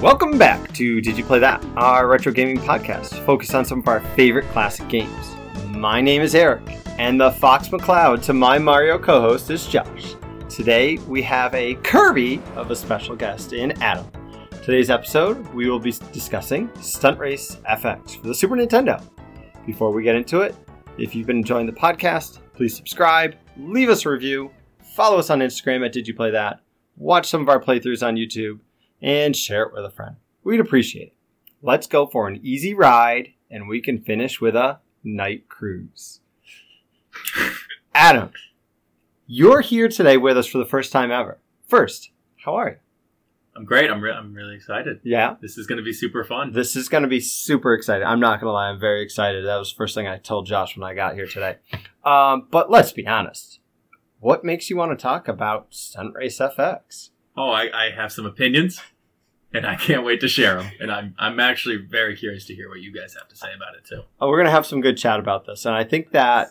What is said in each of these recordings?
Welcome back to Did You Play That? Our retro gaming podcast focused on some of our favorite classic games. My name is Eric, and the Fox McCloud to my Mario co host is Josh. Today we have a Kirby of a special guest in Adam. Today's episode we will be discussing Stunt Race FX for the Super Nintendo. Before we get into it, if you've been enjoying the podcast, please subscribe, leave us a review, follow us on Instagram at Did You Play That, watch some of our playthroughs on YouTube and share it with a friend. We'd appreciate it. Let's go for an easy ride, and we can finish with a night cruise. Adam, you're here today with us for the first time ever. First, how are you? I'm great. I'm, re- I'm really excited. Yeah, This is going to be super fun. this is going to be super exciting. I'm not going to lie, I'm very excited. That was the first thing I told Josh when I got here today. Um, but let's be honest. What makes you want to talk about Stunt Race FX? Oh, I, I have some opinions, and I can't wait to share them. And I'm I'm actually very curious to hear what you guys have to say about it too. Oh, we're gonna have some good chat about this, and I think that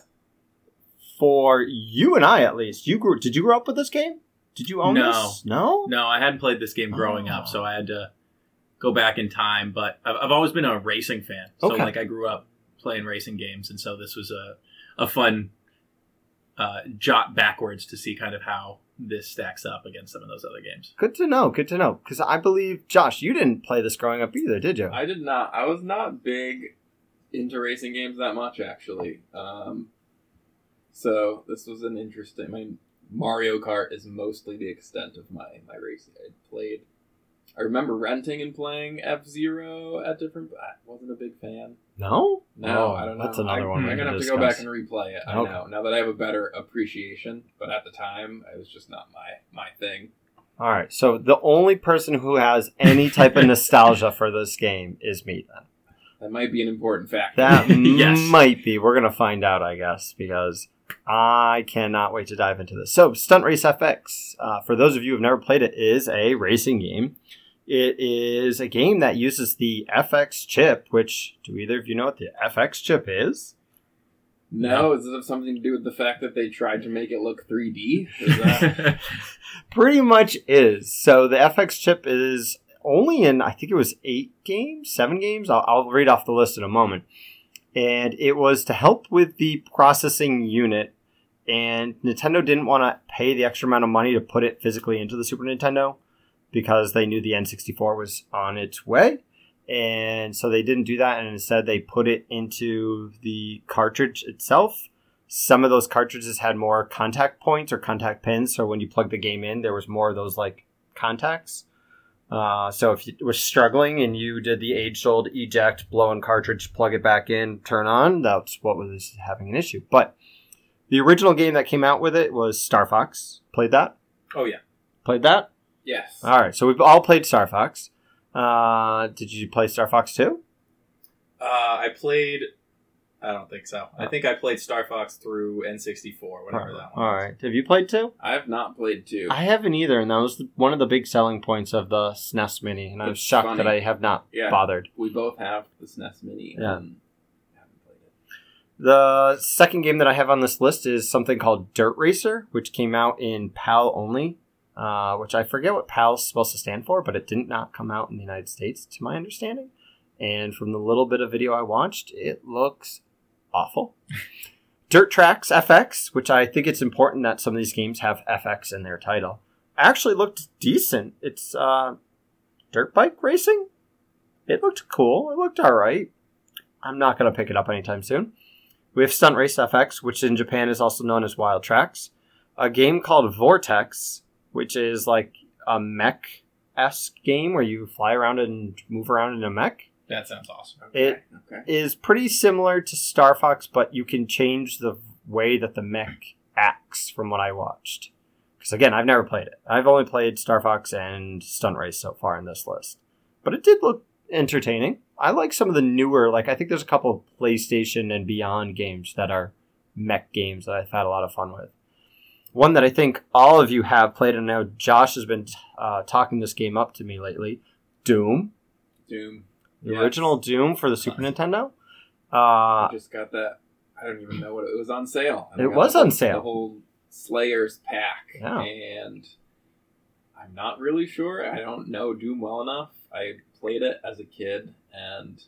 for you and I, at least, you grew. Did you grow up with this game? Did you own No. this? No. No, I hadn't played this game growing Oh. up, so I had to go back in time. But I've, I've always been a racing fan, so Okay. like I grew up playing racing games, and so this was a a fun uh, jot backwards to see kind of how this stacks up against some of those other games. Good to know. Good to know. Because I believe Josh, you didn't play this growing up either, did you? I did not. I was not big into racing games that much, actually. Um, so this was an interesting. I mean, Mario Kart is mostly the extent of my my racing. I played. I remember renting and playing F Zero at different. I wasn't a big fan. No. No, Oh, I don't know. That's another I, one. I'm gonna have to go back and replay it. I Okay. know now that I have a better appreciation, but at the time, it was just not my my thing. All right. So the only person who has any type of nostalgia for this game is me. Then That might be an important factor. that Yes. might be. We're gonna find out, I guess, because I cannot wait to dive into this. So, Stunt Race FX, uh, for those of you who have never played it, is a racing game. It is a game that uses the FX chip, which do either of you know what the FX chip is? no, is it something to do with the fact that they tried to make it look 3D? Is that- Pretty much is. So the FX chip is only in I think it was eight games, seven games. I'll, I'll read off the list in a moment. And it was to help with the processing unit. And Nintendo didn't want to pay the extra amount of money to put it physically into the Super Nintendo because they knew the N64 was on its way. And so they didn't do that, and instead they put it into the cartridge itself. Some of those cartridges had more contact points or contact pins so when you plug the game in there was more of those like contacts. Uh, so if you were struggling and you did the age old eject blow in cartridge plug it back in turn on that's what was having an issue. But the original game that came out with it was star fox. Played that? Oh yeah. played that yes. all right so we've all played star fox uh, did you play star fox 2 Uh, I played. I don't think so. I think I played Star Fox through N64, whatever that one. all was. right have you played 2 I have not played two. I haven't either, and that was the, one of the big selling points of the SNES Mini, and I'm It's shocked funny. that I have not Yeah. bothered. we both have the SNES Mini. Yeah. And haven't played it. The second game that I have on this list is something called Dirt Racer, which came out in PAL only, uh, which I forget what PAL is supposed to stand for, but it did not come out in the United States, to my understanding. And from the little bit of video I watched, it looks awful. Dirt Trax FX, which I think it's important that some of these games have FX in their title, actually looked decent. It's uh, dirt bike racing. It looked cool. It looked all right. I'm not going to pick it up anytime soon. We have Stunt Race FX, which in Japan is also known as Wild Trax. A game called Vortex, which is like a mech esque game where you fly around and move around in a mech. That sounds awesome. It Okay. is pretty similar to Star Fox, but you can change the way that the mech acts from what I watched. Because again, I've never played it. I've only played Star Fox and Stunt Race so far in this list. But it did look entertaining. I like some of the newer, like I think there's a couple of PlayStation and Beyond games that are mech games that I've had a lot of fun with. One that I think all of you have played, and now Josh has been uh, talking this game up to me lately Doom. Doom. The Yes. original Doom for the Super Nintendo. I Uh, just got that. I don't even know what it, it was on sale. I It was on sale. The whole Slayers pack, Yeah. and I'm not really sure. I don't know Doom well enough. I played it as a kid and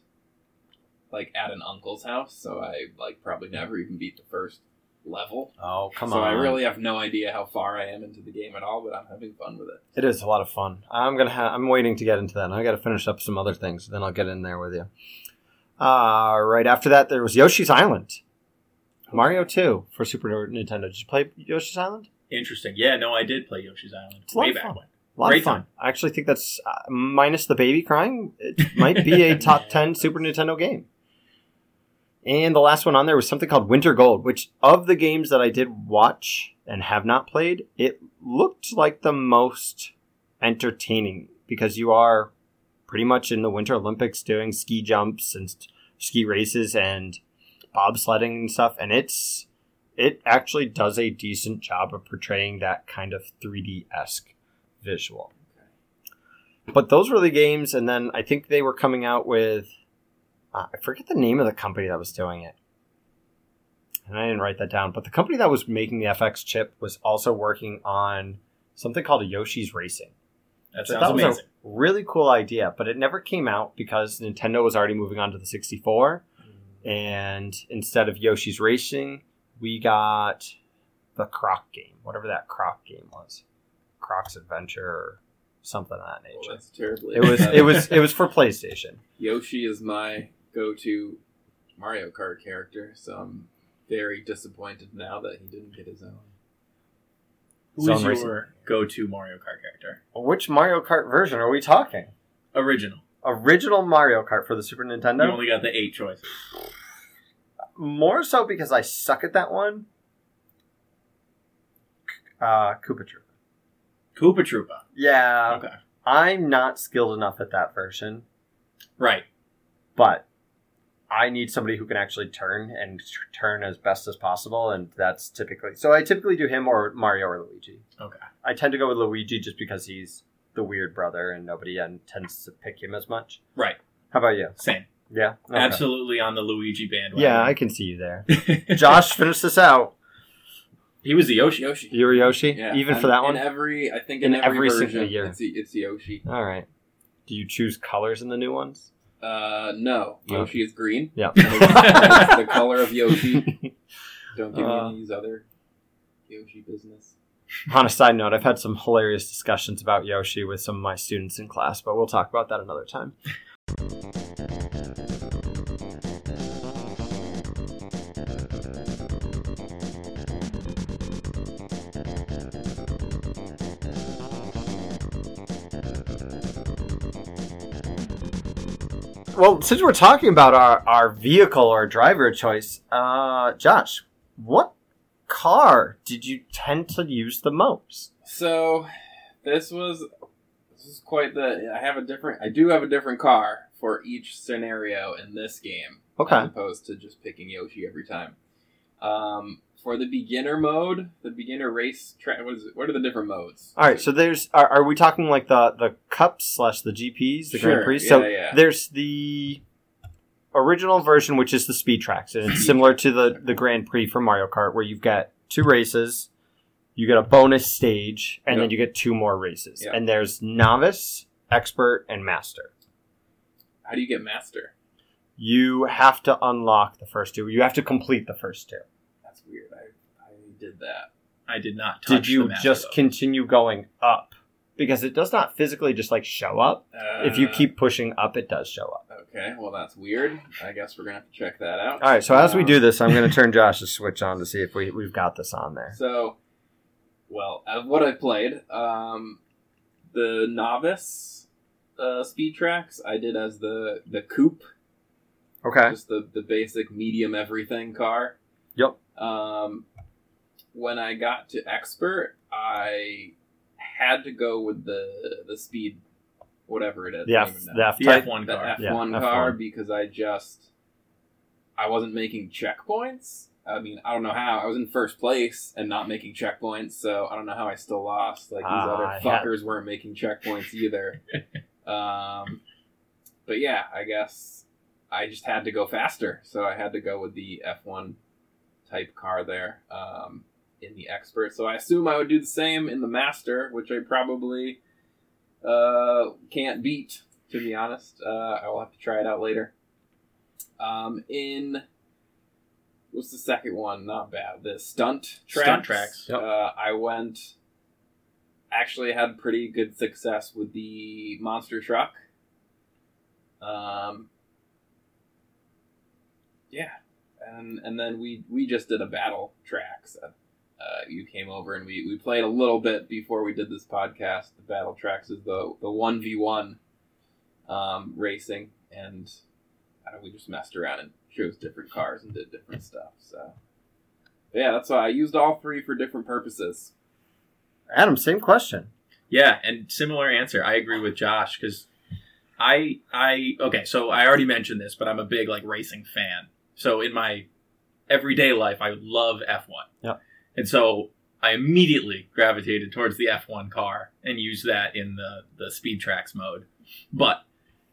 like at an uncle's house, so I like probably never even beat the first level. Oh, come so on. So I really have no idea how far I am into the game at all, but I'm having fun with it. It is a lot of fun. I'm gonna. Ha- I'm waiting to get into that. and I got to finish up some other things. Then I'll get in there with you. Uh, right after that, there was Yoshi's Island, Mario Two for Super Nintendo. Did you play Yoshi's Island? Interesting. Yeah, no, I did play Yoshi's Island It's a lot way of back fun. when. A lot Great of fun. time. I actually think that's uh, minus the baby crying. It might be a top ten Super Nintendo game. And the last one on there was something called Winter Gold, which of the games that I did watch and have not played, it looked like the most entertaining because you are pretty much in the Winter Olympics doing ski jumps and ski races and bobsledding and stuff, and it's it actually does a decent job of portraying that kind of 3D esque visual. But those were the games, and then I think they were coming out with uh, I forget the name of the company that was doing it. And I didn't write that down, but the company that was making the FX chip was also working on something called a Yoshi's Racing. That So sounds that was amazing. a really cool idea, but it never came out because Nintendo was already moving on to the 64. And instead of Yoshi's Racing, we got the Croc game, whatever that Croc game was. Croc's Adventure or something of that Well, nature. that's terribly. It was it was it was for PlayStation. Yoshi is my go-to Mario Kart character, so I'm very disappointed now that he didn't get his own. Who Zone is Racing. your go-to Mario Kart character? Which Mario Kart version are we talking? Original. Original Mario Kart for the Super Nintendo? You only got the eight choices. More so because I suck at that one. Uh, Koopa Troopa. Koopa Troopa. Yeah, Okay. I'm not skilled enough at that version, Right. but I need somebody who can actually turn and turn as best as possible, and that's typically so. I typically do him or Mario or Luigi. Okay. I tend to go with Luigi just because he's the weird brother, and nobody tends to pick him as much. Right. How about you? Same. Yeah, Okay. Absolutely on the Luigi bandwagon. Yeah, I can see you there. Josh, finish this out. he was the Yoshi. Yoshi. You were Yoshi, Yeah, even and for that one. In every, I think In in, every, every single year. it's, it's Yoshi. All right. Do you choose colors in the new ones? Uh, no. Yoshi is green. Yeah. The color of Yoshi. Don't give Uh. me any other Yoshi business. On a side note, I've had some hilarious discussions about Yoshi with some of my students in class, but we'll talk about that another time. Well, since we're talking about our, our vehicle or driver choice, uh, Josh, what car did you tend to use the most? So, this was this is quite the. I have a different. I do have a different car for each scenario in this game, Okay. as opposed to just picking Yoshi every time. Um, for the beginner mode, the beginner race track. What is it? What are the different modes? All right, so there's are, are we talking like the the cups slash the GPs, the Grand Prix? yeah, so yeah. there's the original version, which is the speed tracks, and it's similar to the the Grand Prix for Mario Kart, where you've got two races, you get a bonus stage, and then you get two more races, Yep. and there's novice, expert, and master. How do you get master? You have to unlock the first two. You have to complete the first two. That's weird. I I did that. I did not touch Did you just though. continue going up? Because it does not physically just like show up. if you Uh, keep pushing up, it does show up. Okay, well that's weird. I guess we're gonna have to check that out. All right, so as we Um, do this, I'm going to turn Josh's switch on to see if we, we've got this on there. So, well, of what I played, um, the novice uh, speed tracks I did as the the coupe, Okay. just the the basic medium everything car. Yep. Um, when I got to expert, I had to go with the the speed, whatever it is. The F, the F the type. F1 the car. F1 Yeah, car F1. because I just I wasn't making checkpoints. I mean, I don't know how. I was in first place and not making checkpoints, so I don't know how I still lost. Like these Ah, other yeah. fuckers weren't making checkpoints either. um, but yeah, I guess I just had to go faster, so I had to go with the F1 type car there um, in the expert. So I assume I would do the same in the master, which I probably uh, can't beat. To be honest, uh, I will have to try it out later. Um, in what's the second one? Not bad. The stunt tracks. Stunt tracks. Yep. Uh, I went. Actually, had pretty good success with the monster truck. Um. Yeah, and and then we we just did a battle tracks. Uh, uh, you came over and we, we played a little bit before we did this podcast. The battle tracks is the the one v one um, racing, and uh, we just messed around and chose different cars and did different stuff. So yeah, that's why I used all three for different purposes. Adam, same question. Yeah, and similar answer. I agree with Josh because I I okay. So I already mentioned this, but I'm a big like racing fan. So in my everyday life, I love F1. Yep. And so I immediately gravitated towards the F1 car and used that in the the speed tracks mode. But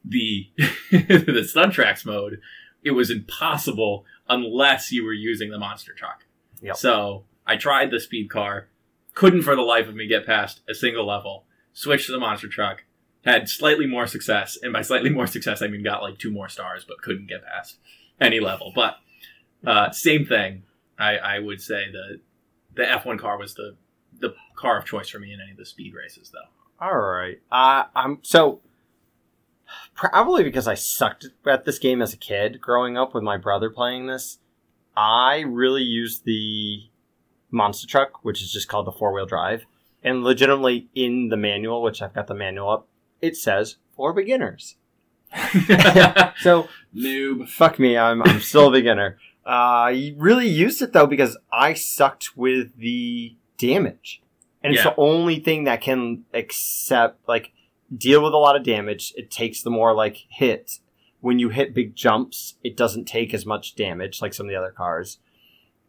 the the stunt tracks mode, it was impossible unless you were using the monster truck. Yep. So I tried the speed car, couldn't for the life of me get past a single level. Switched to the monster truck, had slightly more success, and by slightly more success I mean got like two more stars, but couldn't get past any level. But uh, same thing. I, I would say the the F1 car was the the car of choice for me in any of the speed races, though. All right. Uh, I'm so probably because I sucked at this game as a kid growing up with my brother playing this. I really used the monster truck, which is just called the four wheel drive, and legitimately in the manual, which I've got the manual up, it says for beginners. So Noob. fuck me, I'm I'm still a beginner. Uh, I really used it though because I sucked with the damage, and it's the only thing that can accept like deal with a lot of damage. It takes the more like hits. When you hit big jumps, it doesn't take as much damage like some of the other cars,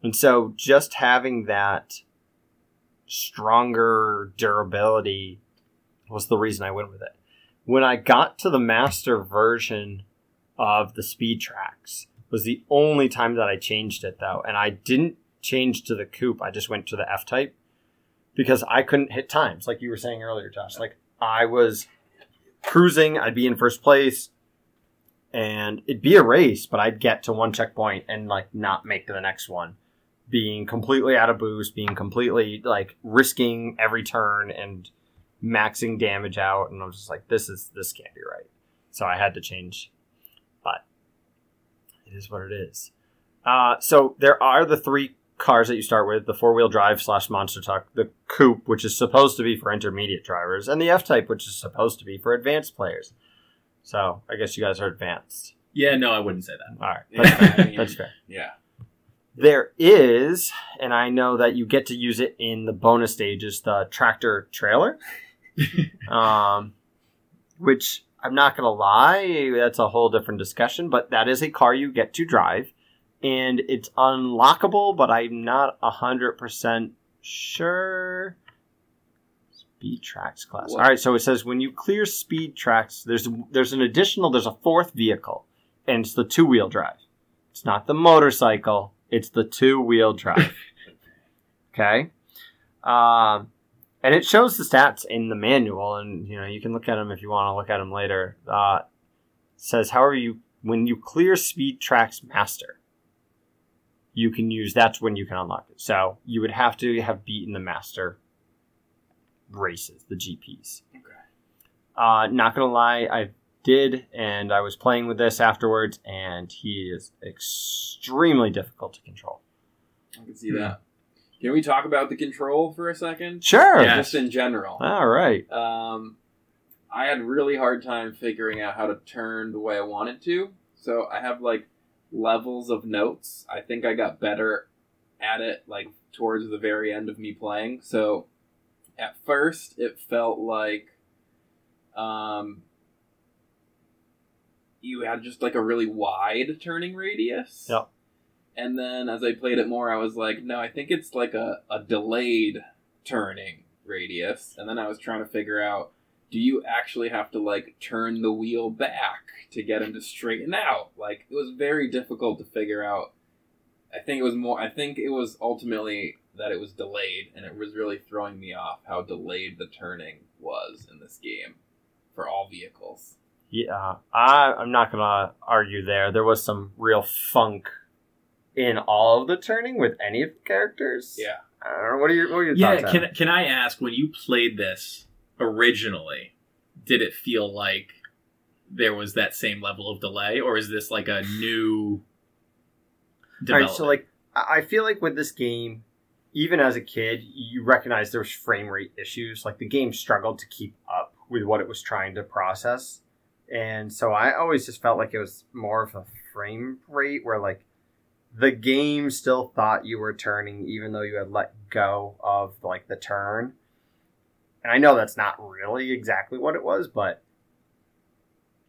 and so just having that stronger durability was the reason I went with it. When I got to the master version of the speed tracks was the only time that I changed it though, and I didn't change to the coupe. I just went to the F type because I couldn't hit times like you were saying earlier, Josh. Like I was cruising, I'd be in first place, and it'd be a race, but I'd get to one checkpoint and like not make the next one, being completely out of boost, being completely like risking every turn and maxing damage out, and I was just like, this is this can't be right. So I had to change it is what it is. Uh, so there are the three cars that you start with: the four-wheel drive slash monster truck, the coupe, which is supposed to be for intermediate drivers, and the F-type, which is supposed to be for advanced players. So I guess you guys are advanced. yeah, no, I wouldn't say that. All right, that's fair. That's fair. Yeah. There is, and I know that you get to use it in the bonus stages, the tractor trailer, um, which I'm not gonna lie, that's a whole different discussion. But that is a car you get to drive, and it's unlockable. But I'm not hundred percent sure. Speed tracks class. What? All right, so it says when you clear speed tracks, there's there's an additional, there's a fourth vehicle, and it's the two wheel drive. It's not the motorcycle. It's the two wheel drive. okay. Um, and it shows the stats in the manual, and you know you can look at them if you want to look at them later. Uh, it says, however, you when you clear Speed Tracks Master, you can use that's when you can unlock it. So you would have to have beaten the Master races, the GPs. Okay. Uh, not gonna lie, I did, and I was playing with this afterwards, and he is extremely difficult to control. I can see that. Can we talk about the control for a second? Sure. Yeah. Just in general. All right. Um, I had really hard time figuring out how to turn the way I wanted to. So I have like levels of notes. I think I got better at it like towards the very end of me playing. So at first it felt like um you had just like a really wide turning radius. Yep. And then as I played it more, I was like, no, I think it's like a, a delayed turning radius. And then I was trying to figure out do you actually have to like turn the wheel back to get him to straighten out? Like it was very difficult to figure out. I think it was more I think it was ultimately that it was delayed and it was really throwing me off how delayed the turning was in this game. for all vehicles. Yeah, I, I'm not gonna argue there. There was some real funk in all of the turning with any of the characters. Yeah. I don't know. What are your what are your Yeah, thoughts? can can I ask when you played this originally, did it feel like there was that same level of delay, or is this like a new? All right, so like I I feel like with this game, even as a kid, you recognize there was frame rate issues. Like the game struggled to keep up with what it was trying to process, and so I always just felt like it was more of a frame rate where like the game still thought you were turning even though you had let go of like the turn. And I know that's not really exactly what it was, but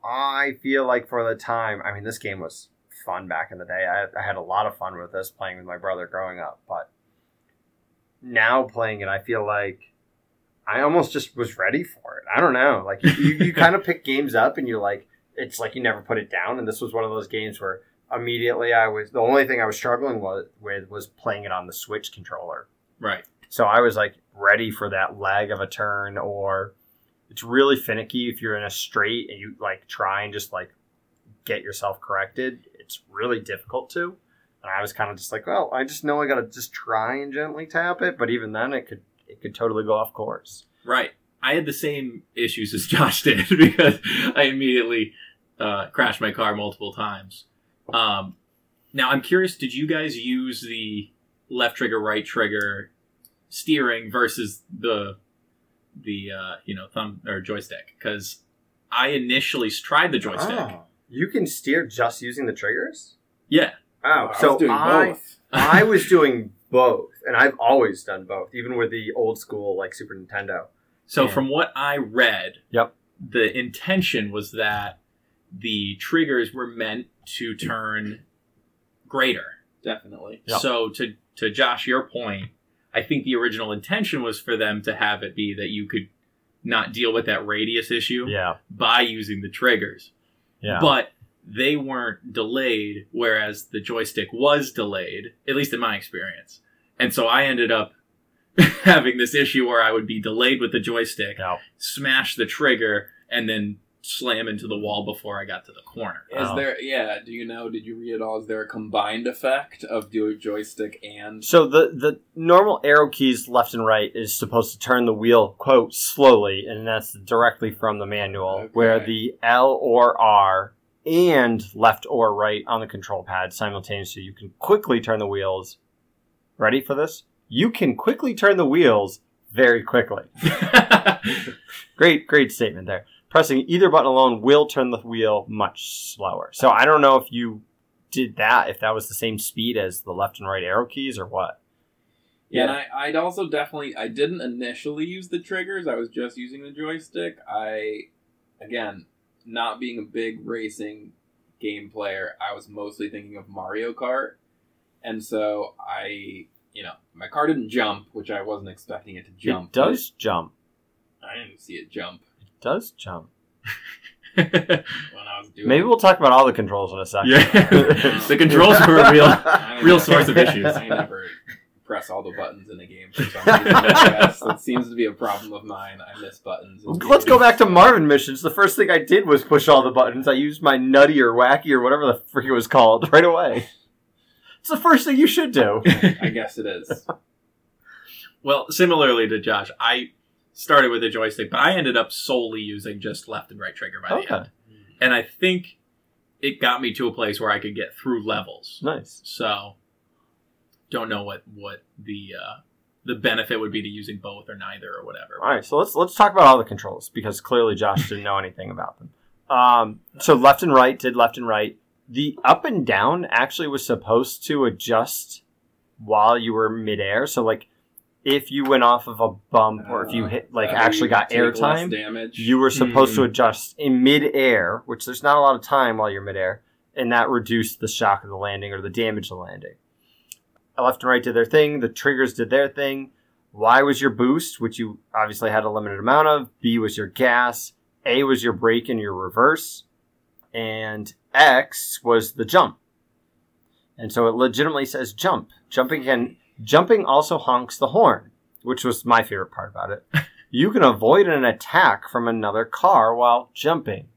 I feel like for the time, I mean, this game was fun back in the day. I, I had a lot of fun with this playing with my brother growing up, but now playing it, I feel like I almost just was ready for it. I don't know. Like you, you, you kind of pick games up and you're like, it's like you never put it down. And this was one of those games where immediately I was the only thing I was struggling with was playing it on the Switch controller. right. So I was like ready for that lag of a turn, or it's really finicky if you're in a straight and you like try and just like get yourself corrected. It's really difficult to. And I was kind of just like, well, I just know I gotta just try and gently tap it, but even then, it could it could totally go off course. Right. I had the same issues as Josh did because I immediately uh, crashed my car multiple times. Um, now I'm curious, did you guys use the left trigger, right trigger steering versus the the uh, you know thumb or joystick? Because I initially tried the joystick. Oh, you can steer just using the triggers. Yeah. Oh, I was so doing I both. I was doing both, and I've always done both, even with the old school like Super Nintendo. So Yeah. from what I read, Yep. the intention was that the triggers were meant to turn greater. Definitely. Yep. So to to Josh, your point, I think the original intention was for them to have it be that you could not deal with that radius issue Yeah, by using the triggers. yeah. But they weren't delayed, whereas the joystick was delayed, at least in my experience. And so I ended up having this issue where I would be delayed with the joystick, Yeah. smash the trigger, and then slam into the wall before I got to the corner. Is Oh. there? Yeah. Do you know? Did you read at all? Is there a combined effect of doing joystick and? So the the normal arrow keys left and right is supposed to turn the wheel quote slowly, and that's directly from the manual. Okay. Where the L or R and left or right on the control pad simultaneously, you can quickly turn the wheels. Ready for this? You can quickly turn the wheels very quickly. Great, great statement there. Pressing either button alone will turn the wheel much slower. So I don't know if you did that, if that was the same speed as the left and right arrow keys or what. Yeah, and I, I'd also definitely I didn't initially use the triggers. I was just using the joystick. I again, not being a big racing game player, I was mostly thinking of Mario Kart. And so I you know, my car didn't jump, which I wasn't expecting it to jump. It does jump. I didn't see it jump It does jump. when I was doing Maybe we'll talk about all the controls in a second. yeah, the controls were a real. Real source of issues. I never press all the buttons in a game for some reason. I guess. That seems to be a problem of mine. I miss buttons. Let's go back to Marvin missions. The first thing I did was push all the buttons. I used my nutty or wacky or whatever the freak it was called right away. It's the first thing you should do. I guess it is. Well, similarly to Josh, I started with a joystick, but I ended up solely using just left and right trigger by the end. And I think it got me to a place where I could get through levels. Nice. So, don't know what what the uh, the benefit would be to using both or neither or whatever. All right, so let's let's talk about all the controls because clearly Josh didn't know anything about them. Um, so left and right did left and right. The up and down actually was supposed to adjust while you were midair. So like if you went off of a bump or if you hit like Uh, actually got take less airtime, damage. you were supposed to Hmm. adjust in midair, which there's not a lot of time while you're midair, and that reduced the shock of the landing or the damage of the landing. Left and right did their thing. The triggers did their thing. Y was your boost, which you obviously had a limited amount of. B was your gas. A was your brake and your reverse. And X was the jump. And so it legitimately says jump. Jumping can jumping also honks the horn, which was my favorite part about it. you can avoid an attack from another car while jumping.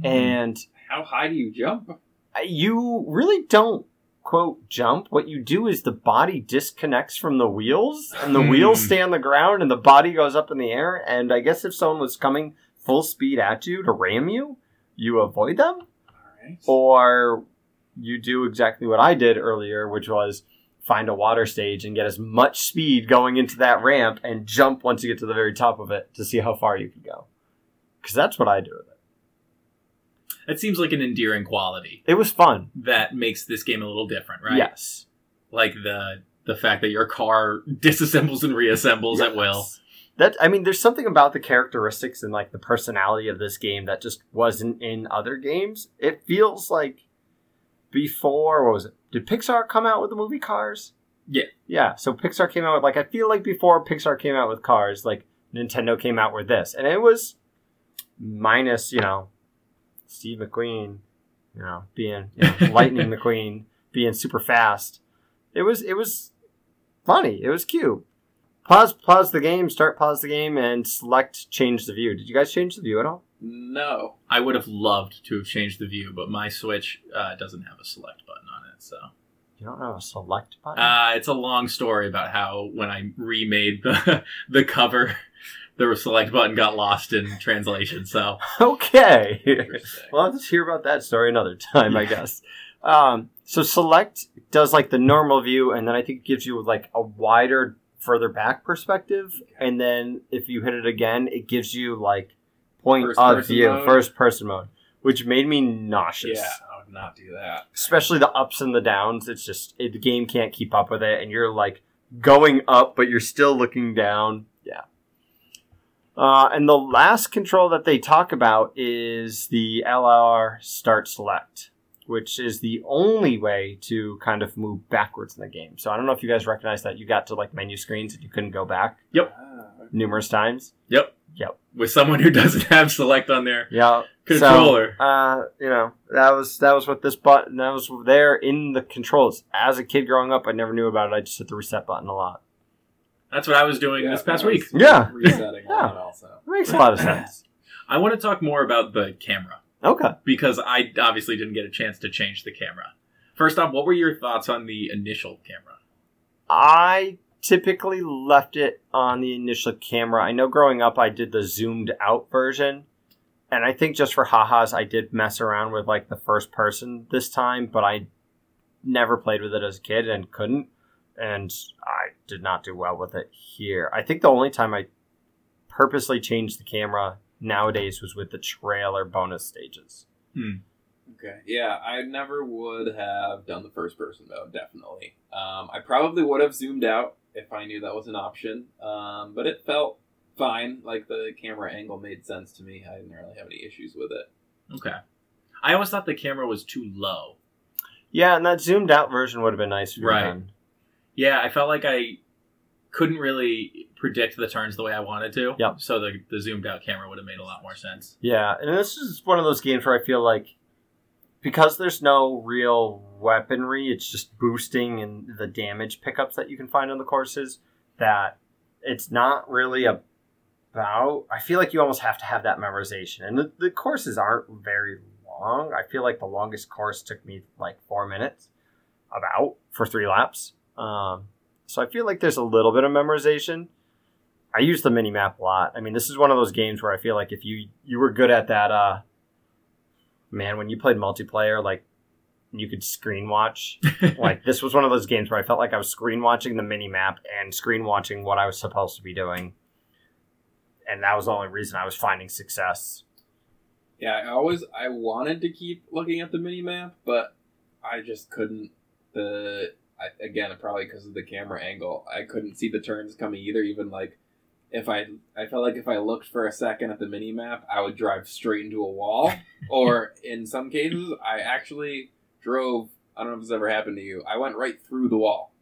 Hmm. And How high do you jump? you really don't quote jump. What you do is the body disconnects from the wheels, and the Hmm. wheels stay on the ground, and the body goes up in the air. And I guess if someone was coming full speed at you to ram you, you avoid them, All right. or you do exactly what I did earlier, which was find a water stage and get as much speed going into that ramp and jump once you get to the very top of it to see how far you can go. Because that's what I do with it. It seems like an endearing quality It was fun. that makes this game a little different, right? Yes. Like the the fact that your car disassembles and reassembles at will. That I mean, there's something about the characteristics and like the personality of this game that just wasn't in other games. It feels like before what was it? Did Pixar come out with the movie Cars? Yeah. Yeah. So Pixar came out with like I feel like before Pixar came out with Cars, like Nintendo came out with this, and it was minus you know Steve McQueen, you know being you know, Lightning McQueen being super fast. It was it was funny. It was cute pause pause the game, start pause the game, and select change the view. Did you guys change the view at all? No. I would have loved to have changed the view, but my Switch uh, doesn't have a select button on it, so You don't have a select button. uh, it's a long story about how when I remade the the cover, the select button got lost in translation. So okay. Interesting. well, let's hear about that story another time, I guess. Um, so select does like the normal view, and then I think it gives you like a wider, further back perspective, and then if you hit it again, it gives you like point First of view, mode? first person mode, which made me nauseous. Yeah, I would not do that. especially the ups and the downs. It's just it, the game can't keep up with it, and you're like going up, but you're still looking down. Yeah. Uh, and the last control that they talk about is the LR start select, which is the only way to kind of move backwards in the game. So I don't know if you guys recognize that you got to like menu screens and you couldn't go back Ah, numerous times. yep, Yep. with someone who doesn't have select on their Yeah. controller. So, uh, you know, that was that was what this button that was there in the controls. As a kid growing up, I never knew about it. I just hit the reset button a lot. That's what I was doing yeah, this past week. Yeah. Resetting Yeah. that also. It makes a lot of sense. I want to talk more about the camera Okay. because I obviously didn't get a chance to change the camera. First off, what were your thoughts on the initial camera? I typically left it on the initial camera. I know growing up I did the zoomed out version. And I think just for ha-has, I did mess around with like the first person this time, but I never played with it as a kid and couldn't. And I did not do well with it here. I think the only time I purposely changed the camera nowadays was with the trailer bonus stages. Hmm. Okay. Yeah, I never would have done the first person mode, definitely. Um, I probably would have zoomed out if I knew that was an option. Um, but it felt fine. Like the camera angle made sense to me. I didn't really have any issues with it. Okay. I always thought the camera was too low. Yeah, and that zoomed out version would have been nice if you were Right. done. Yeah, I felt like I couldn't really predict the turns the way I wanted to. Yep. So the, the zoomed out camera would have made a lot more sense. Yeah, and this is one of those games where I feel like because there's no real weaponry, it's just boosting and the damage pickups that you can find on the courses. That it's not really about. I feel like you almost have to have that memorization, and the, the courses aren't very long. I feel like the longest course took me like four minutes, about for three laps. Um, so I feel like there's a little bit of memorization. I use the mini map a lot. I mean, this is one of those games where I feel like if you you were good at that, uh, man, when you played multiplayer, like you could screen watch. like this was one of those games where I felt like I was screen watching the mini map and screen watching what I was supposed to be doing, and that was the only reason I was finding success. Yeah, I always I wanted to keep looking at the mini map, but I just couldn't. The I, again, probably because of the camera angle, I couldn't see the turns coming either. Even like if I I felt like if I looked for a second at the mini map, I would drive straight into a wall. or in some cases, I actually drove. I don't know if this ever happened to you. I went right through the wall.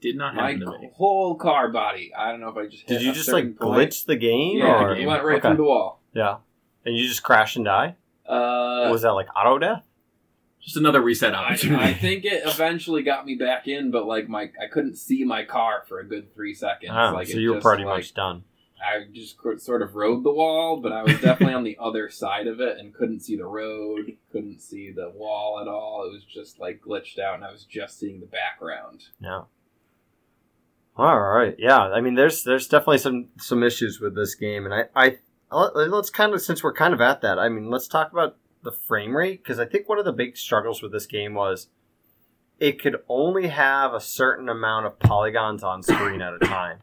Did not My happen to me. My whole car body. I don't know if I just hit Did you a just certain like point. glitch the game? Yeah, or? it went right Okay. through the wall. Yeah, and you just crash and die. Uh, was that like auto death? Just another reset I, opportunity. I think it eventually got me back in, but like my I couldn't see my car for a good three seconds. Oh, like so you were pretty like, much done. I just sort of rode the wall, but I was definitely on the other side of it and couldn't see the road, couldn't see the wall at all. It was just like glitched out, and I was just seeing the background. Yeah. All right. Yeah. I mean, there's there's definitely some some issues with this game, and I I let's kind of since we're kind of at that. I mean, let's talk about the frame rate because I think one of the big struggles with this game was it could only have a certain amount of polygons on screen at a time,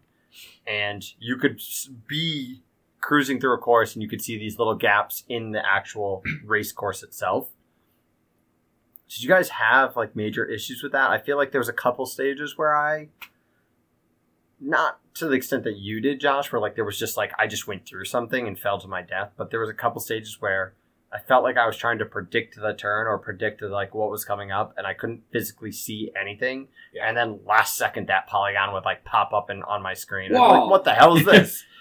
and you could be cruising through a course and you could see these little gaps in the actual race course itself. Did you guys have like major issues with that? I feel like there was a couple stages where I not to the extent that you did, Josh, where like there was just like I just went through something and fell to my death, but there was a couple stages where I felt like I was trying to predict the turn or predict like what was coming up, and I couldn't physically see anything. Yeah. And then last second, that polygon would like pop up and on my screen. And I'm Whoa. like, what the hell is this?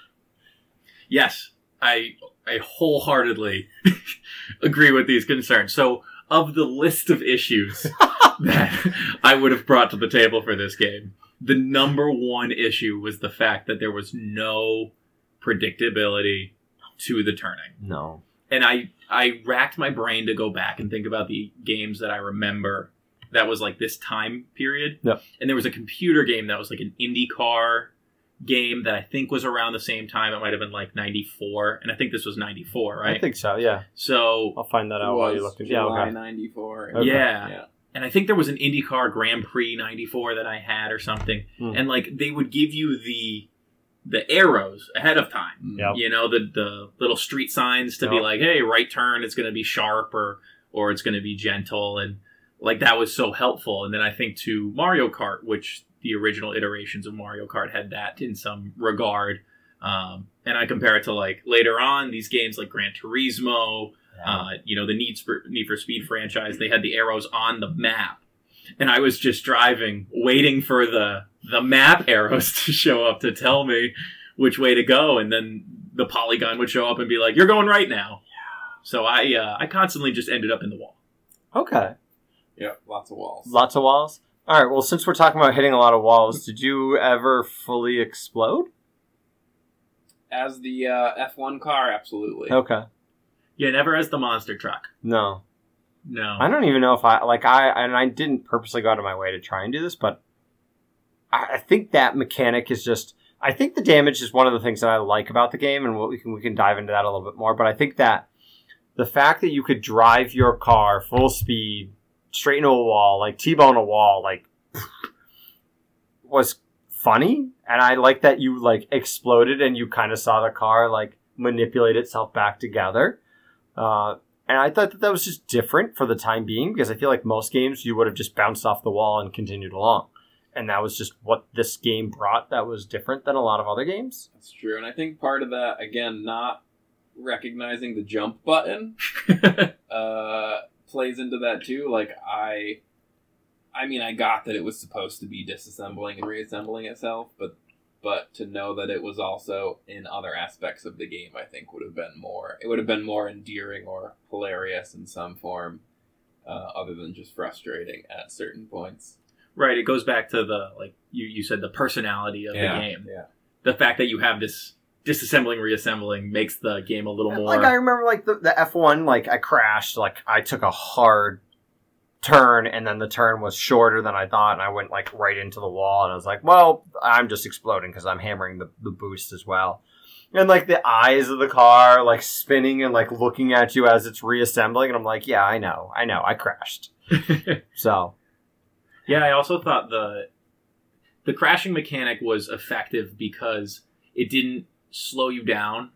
Yes, I I wholeheartedly agree with these concerns. So, of the list of issues that I would have brought to the table for this game, the number one issue was the fact that there was no predictability to the turning. no. And I I racked my brain to go back and think about the games that I remember that was like this time period. Yep. And there was a computer game that was like an IndyCar game that I think was around the same time. It might have been like 94. And I think this was 94, right? I think so. Yeah, so, I'll find that out while you look. Yeah, July okay. '94. Okay. yeah. Yeah. And I think there was an IndyCar Grand Prix 94 that I had or something. Hmm. And like they would give you the the arrows ahead of time. Mm. Yep. You know, the the little street signs to be like, hey, right turn it's gonna be sharp or or it's gonna be gentle and like that was so helpful. And then I think to Mario Kart, which the original iterations of Mario Kart had that in some regard. Um, and I compare it to like later on these games like Gran Turismo, uh, you know, the Need for, Need for Speed franchise, they had the arrows on the map. And I was just driving, waiting for the the map arrows to show up to tell me which way to go, and then the polygon would show up and be like, "You're going right now." Yeah. So I uh, I constantly just ended up in the wall. Okay. Yeah, lots of walls. Lots of walls. All right. Well, since we're talking about hitting a lot of walls, did you ever fully explode? As the uh, F1 car, absolutely. Okay. Yeah, never as the monster truck. No. No. I don't even know if I like I and I didn't purposely go out of my way to try and do this, but I, think that mechanic is just. I think the damage is one of the things that I like about the game, and we can we can dive into that a little bit more. But I think that the fact that you could drive your car full speed straight into a wall, like t-bone a wall, like was funny, and I like that you like exploded and you kind of saw the car like manipulate itself back together. Uh, and I thought that that was just different for the time being because I feel like most games you would have just bounced off the wall and continued along. And that was just what this game brought that was different than a lot of other games. That's true. And I think part of that, again, not recognizing the jump button uh, plays into that too. Like, I. I mean, I got that it was supposed to be disassembling and reassembling itself, but but to know that it was also in other aspects of the game, I think would have been more. It would have been more endearing or hilarious in some form, uh, other than just frustrating at certain points. Right. It goes back to the like you you said the personality of the game. Yeah. The fact that you have this disassembling reassembling makes the game a little more. Like I remember like the, the F1, like I crashed, like I took a hard turn and then the turn was shorter than I thought and I went like right into the wall and I was like, well, I'm just exploding because I'm hammering the, the boost as well. And like the eyes of the car like spinning and like looking at you as it's reassembling and I'm like, yeah, I know. I know. I crashed. So, Yeah, I also thought the the crashing mechanic was effective because it didn't slow you down,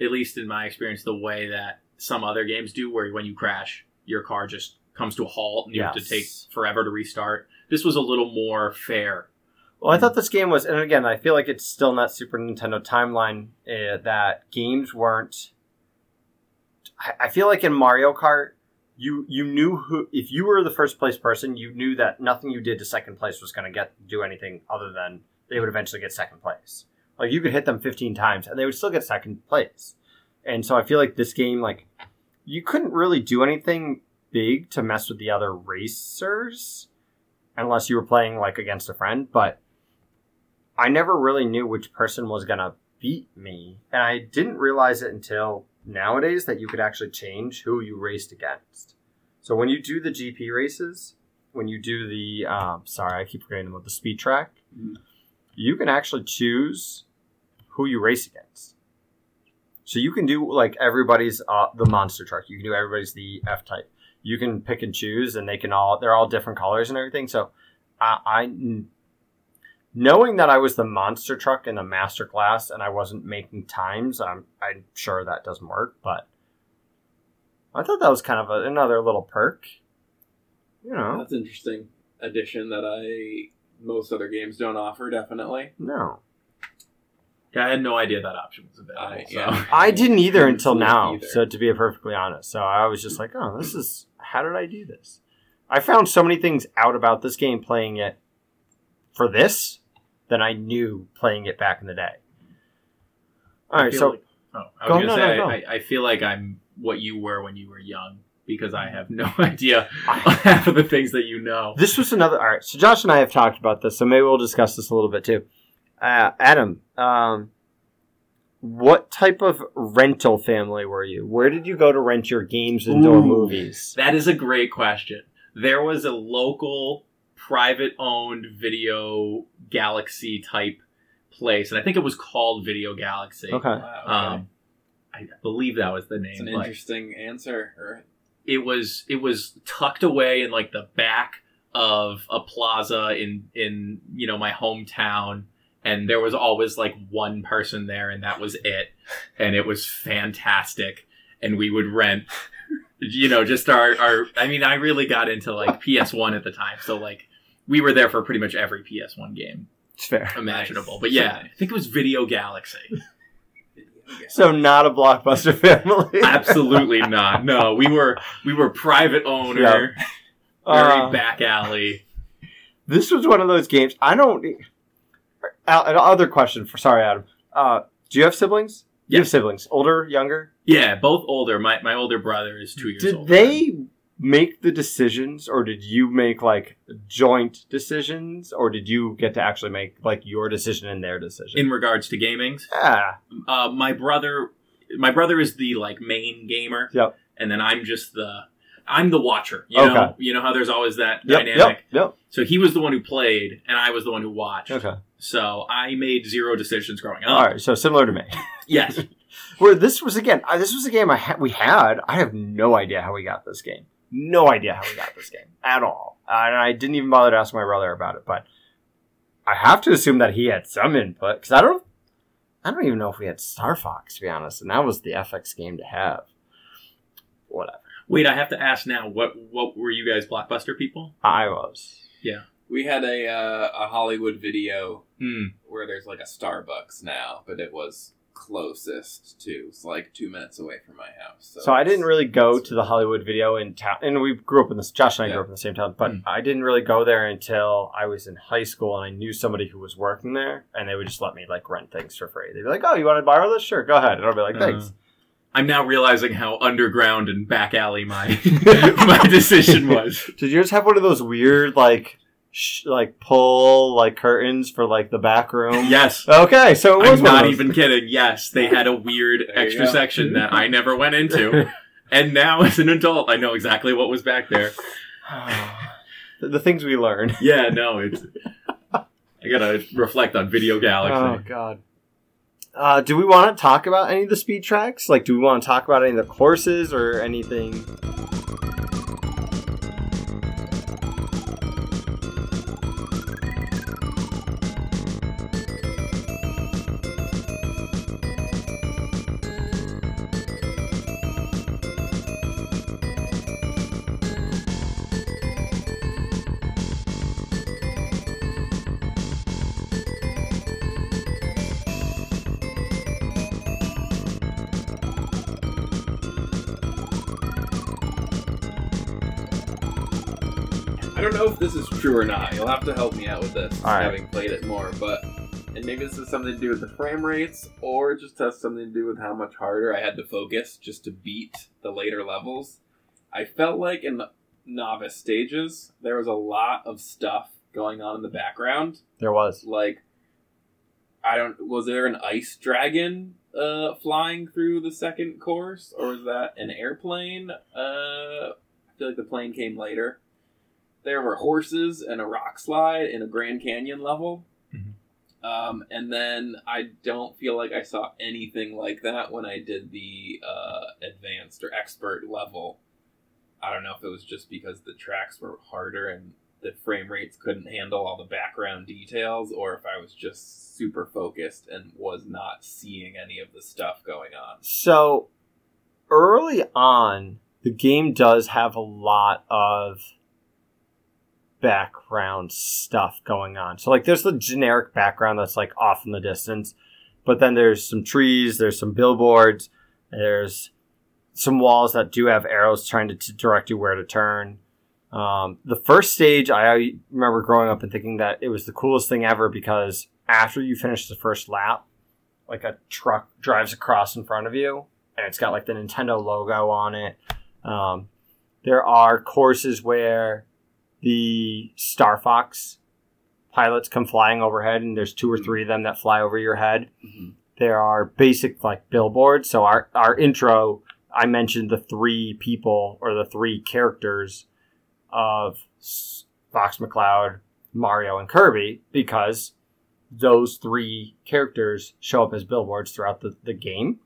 at least in my experience, the way that some other games do, where when you crash, your car just comes to a halt and you have to take forever to restart. This was a little more fair. Well, I thought this game was, and again, I feel like it's still not Super Nintendo timeline uh, that games weren't. I, I feel like in Mario Kart, you you knew who if you were the first place person, you knew that nothing you did to second place was going to get do anything other than they would eventually get second place. Like you could hit them fifteen times and they would still get second place. And so I feel like this game, like you couldn't really do anything big to mess with the other racers unless you were playing like against a friend, but I never really knew which person was gonna beat me, and I didn't realize it until nowadays that you could actually change who you raced against. So when you do the GP races, when you do the um, sorry, I keep forgetting about the speed track, Mhm. you can actually choose who you race against. So you can do like everybody's uh, the monster truck. You can do everybody's the F type. You can pick and choose, and they can all they're all different colors and everything. So I, I knowing that I was the monster truck in the master class and I wasn't making times, I'm I'm sure that doesn't work. But I thought that was kind of a, another little perk. You know, That's interesting addition that I most other games don't offer. Definitely. no, Yeah, I had no idea that option was available. I- so. yeah. I didn't either Didn't until now. either. So to be perfectly honest, so I was just like, oh, this is how did I do this? I found so many things out about this game playing it for this than I knew playing it back in the day. All I right, so like- oh, I Go- was gonna no, no, say. I, I feel like I'm what you were when you were young because I have no idea half of the things that you know. This was another. All right, so Josh and I have talked about this, so maybe we'll discuss this a little bit too. Uh, Adam, um, what type of rental family were you? Where did you go to rent your games and or movies? That is a great question. There was a local private owned video galaxy type place, and I think it was called Video Galaxy. Okay, Wow, okay. Um, I believe that was the it's name. an but interesting answer. Or it was it was tucked away in like the back of a plaza in in you know my hometown and there was always like one person there and that was it and it was fantastic and we would rent you know just our our i mean i really got into like ps1 at the time so like we were there for pretty much every ps1 game it's fair. imaginable Nice. but yeah i think it was video galaxy So not a blockbuster family. absolutely not no we were we were private owner Yeah. very Uh, back alley This was one of those games. I don't. Al, Another question for sorry, Adam. Uh, do you have siblings? You have siblings, older, younger. Yeah, both older. My my older brother is two years Did old. they make the decisions, or did you make like joint decisions, or did you get to actually make like your decision and their decision? in regards to gamings? yeah, Uh, my brother, my brother is the like main gamer. Yep. And then I'm just the I'm the watcher. You Okay. know, you know how there's always that yep, dynamic. yep, yep. So he was the one who played, and I was the one who watched. Okay, So I made zero decisions growing up. all right. So similar to me. Yes. Where this was again, this was a game I ha- we had. I have no idea how we got this game. No idea how we got this game at all, uh, and I didn't even bother to ask my brother about it. But I have to assume that he had some input because I don't. I don't even know if we had Star Fox to be honest, and that was the FX game to have. Whatever. Wait, I have to ask now. What what were you guys blockbuster people? I was. Yeah. We had a uh, a Hollywood video Hmm. where there's like a Starbucks now, but it was closest to it's like two minutes away from my house. So, So I didn't really go to the Hollywood video in town, and we grew up in this. Josh and I Yeah. grew up in the same town, but Mm. I didn't really go there until I was in high school, and I knew somebody who was working there, and they would just let me like rent things for free. They'd be like, "Oh, you want to borrow this? Sure, go ahead." And I'll be like, "Thanks." I'm now realizing how underground and back alley my my decision was. Did yours have one of those weird like, sh- like pull like curtains for like the back room? Yes. Okay, so it was I'm one of not those. even kidding. Yes, they had a weird There you extra go. section that I never went into. And now, as an adult, I know exactly what was back there. the, the things we learn. Yeah, no, it's. I gotta reflect on Video galaxy. Oh Galaxy. God. Uh, do we want to talk about any of the speed tracks? Like, do we want to talk about any of the courses or anything? Don't know if this is true or not. You'll have to help me out with this, All right. having played it more. But and maybe this has something to do with the frame rates, or it just has something to do with how much harder I had to focus just to beat the later levels. I felt like in the novice stages there was a lot of stuff going on in the background. There was. Like I don't. Was there an ice dragon uh, flying through the second course, or was that an airplane? Uh, I feel like the plane came later. There were horses and a rock slide in a Grand Canyon level. Mhm. Um, and then I don't feel like I saw anything like that when I did the uh, advanced or expert level. I don't know if it was just because the tracks were harder and the frame rates couldn't handle all the background details, or if I was just super focused and was not seeing any of the stuff going on. So early on, the game does have a lot of background stuff going on. So like there's the generic background that's like off in the distance, but then there's some trees, there's some billboards, there's some walls that do have arrows trying to direct you where to turn. Um, the first stage, I remember growing up and thinking that it was the coolest thing ever because after you finish the first lap, like a truck drives across in front of you and it's got like the Nintendo logo on it. Um, there are courses where the Star Fox pilots come flying overhead, and there's two or three of them that fly over your head. Mm-hmm. There are basic like billboards. So our our intro, I mentioned the three people or the three characters of Fox McCloud, Mario, and Kirby because those three characters show up as billboards throughout the, the game.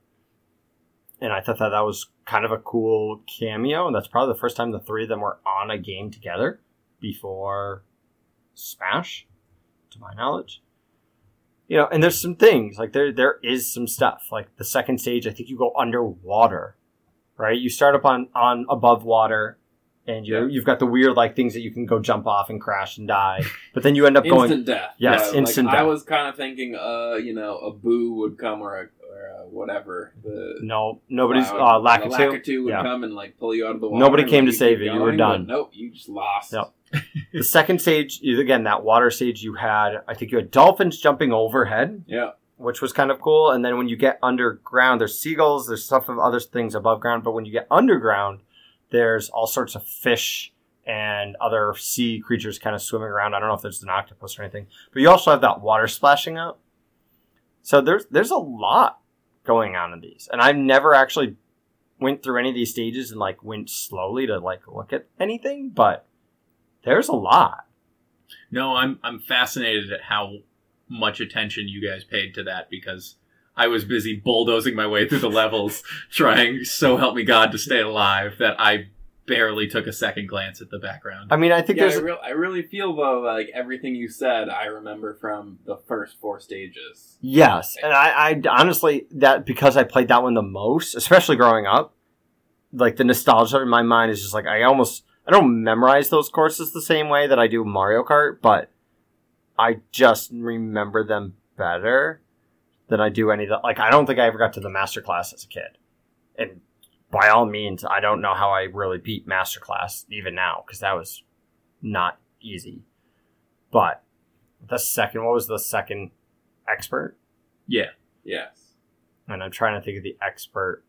And I thought that that was kind of a cool cameo, and that's probably the first time the three of them were on a game together before Smash, to my knowledge. You know, and there's some things like there there is some stuff like the second stage. I think you go underwater, right? You start up on on above water, and you Yeah. you've got the weird like things that you can go jump off and crash and die, but then you end up Instant going death. Yes, Yeah, instant like, I was kind of thinking, uh, you know, a boo would come or a, or a whatever. The no nobody's uh, Lakitu. Lakitu would Yeah. come and like pull you out of the water. Nobody came to save you. You were done. Nope, you just lost. Yep. the second stage, you- again, that water stage, you had, I think you had dolphins jumping overhead, Yeah. which was kind of cool. And then when you get underground, there's seagulls, there's stuff of other things above ground. But when you get underground, there's all sorts of fish and other sea creatures kind of swimming around. I don't know if there's an octopus or anything, but you also have that water splashing up. So there's there's a lot going on in these, and I've never actually went through any of these stages and like went slowly to like look at anything, but there's a lot. No, I'm I'm fascinated at how much attention you guys paid to that because I was busy bulldozing my way through the levels, trying so help me God to stay alive that I barely took a second glance at the background. I mean, I think Yeah, I, there's I really feel though like everything you said I remember from the first four stages. yes, and I, I honestly that because I played that one the most, especially growing up, like the nostalgia in my mind is just like I almost I don't memorize those courses the same way that I do Mario Kart, but I just remember them better than I do any of the like I don't think I ever got to the master class as a kid. And by all means, I don't know how I really beat Masterclass even now because that was not easy. But the second what was the second expert? yeah, Yes. and I'm trying to think of the expert.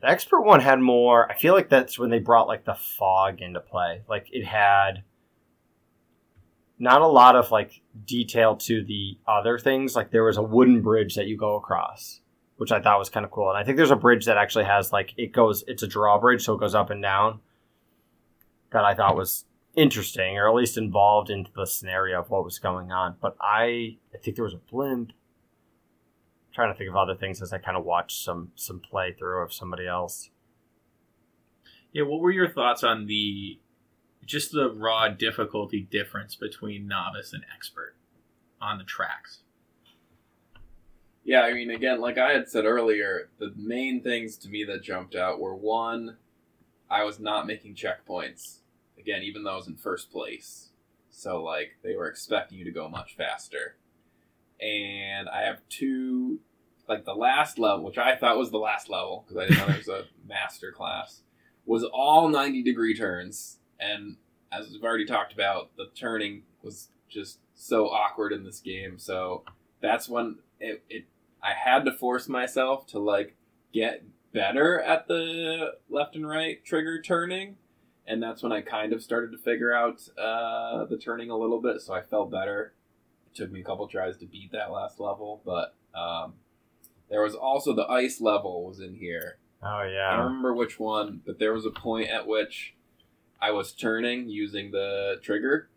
The expert one had more. I feel like that's when they brought like the fog into play. Like it had not a lot of like detail to the other things. Like there was a wooden bridge that you go across, which I thought was kind of cool. And I think there's a bridge that actually has like it goes. It's a drawbridge, so it goes up and down. That I thought was interesting, or at least involved into the scenario of what was going on. But I, I think there was a blimp trying to think of other things as I kind of watch some some playthrough of somebody else. yeah. What were your thoughts on the just the raw difficulty difference between novice and expert on the tracks? Yeah, I mean, again, like I had said earlier, the main things to me that jumped out were one, I was not making checkpoints. Again, even though I was in first place. So, like, they were expecting you to go much faster. And I have two, like, the last level, which I thought was the last level, because I didn't know there was a master class, was all 90 degree turns. And as we've already talked about, the turning was just so awkward in this game. So, that's when it, it I had to force myself to like get better at the left and right trigger turning, and that's when I kind of started to figure out uh, the turning a little bit. So I felt better It took me a couple tries to beat that last level, but um, there was also the ice level was in here. Oh yeah, I don't remember which one, but there was a point at which I was turning using the trigger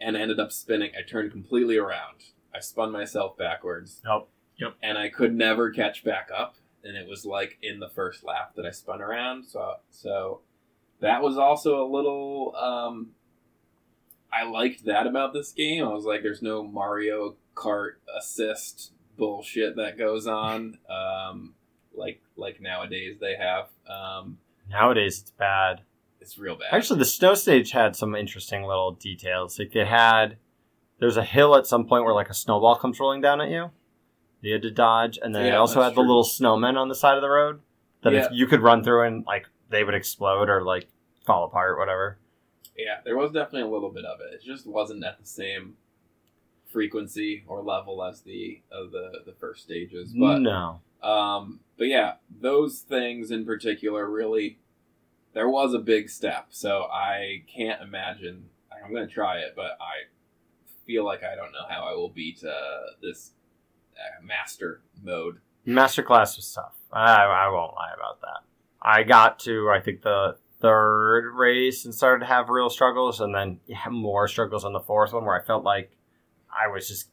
and ended up spinning. I turned completely around. I spun myself backwards. Nope. Yep. And I could never catch back up. And it was like in the first lap that I spun around. So so that was also a little um I liked that about this game. I was like there's no Mario Kart assist bullshit that goes on. Um like like nowadays they have. Um Nowadays it's bad. it's real bad. Actually, the snow stage had some interesting little details. Like they had, there's a hill at some point where like a snowball comes rolling down at you. You had to dodge, and then Yeah, also that's had the true. little snowmen on the side of the road that Yeah. if you could run through and like they would explode or like fall apart, whatever. Yeah, there was definitely a little bit of it. It just wasn't at the same frequency or level as the of the the first stages. But no, um, but yeah, those things in particular really there was a big step. So I can't imagine. I'm gonna try it, but I feel like I don't know how I will beat uh, this uh, master mode. masterclass was tough. I I won't lie about that. I got to I think the third race and started to have real struggles, and then more struggles on the fourth one where I felt like I was just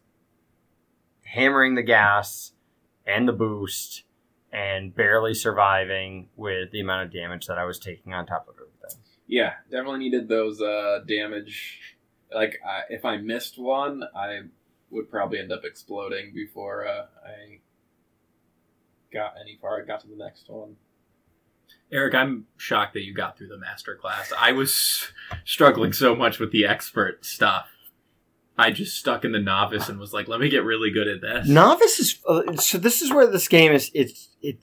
hammering the gas and the boost and barely surviving with the amount of damage that I was taking on top of everything. Yeah, definitely needed those uh, damage. Like I, if I missed one, I would probably end up exploding before uh, I got any far. I got to the next one. Eric, I'm shocked that you got through the master class. I was struggling so much with the expert stuff. I just stuck in the novice and was like, let me get really good at this. Novice is uh, so. This is where this game is. It's it.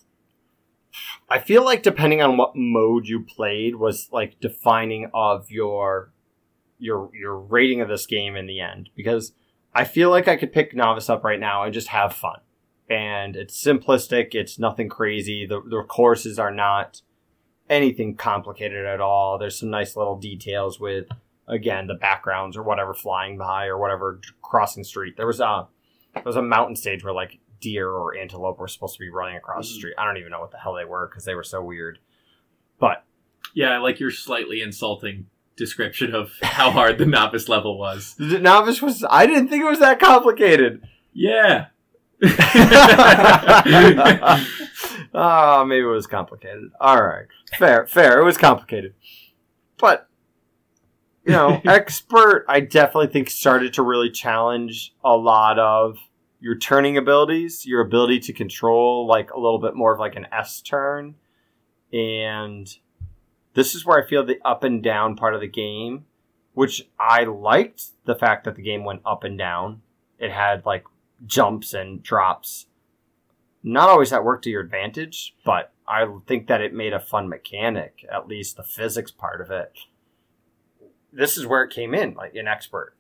I feel like depending on what mode you played was like defining of your your your rating of this game in the end because I feel like I could pick novice up right now and just have fun. And it's simplistic. It's nothing crazy. The the courses are not anything complicated at all. There's some nice little details with again the backgrounds or whatever flying by or whatever crossing street. There was a there was a mountain stage where like deer or antelope were supposed to be running across the Mhm. street. I don't even know what the hell they were because they were so weird. But Yeah, I like your slightly insulting description of how hard the novice level was. the novice was I didn't think it was that complicated. Yeah. oh, maybe it was complicated. All right, fair, fair. It was complicated, but you know, expert. I definitely think started to really challenge a lot of your turning abilities, your ability to control like a little bit more of like an S turn, and this is where I feel the up and down part of the game, which I liked the fact that the game went up and down. It had like jumps and drops. Not always that worked to your advantage, but I think that it made a fun mechanic, at least the physics part of it. This is where it came in, like an expert.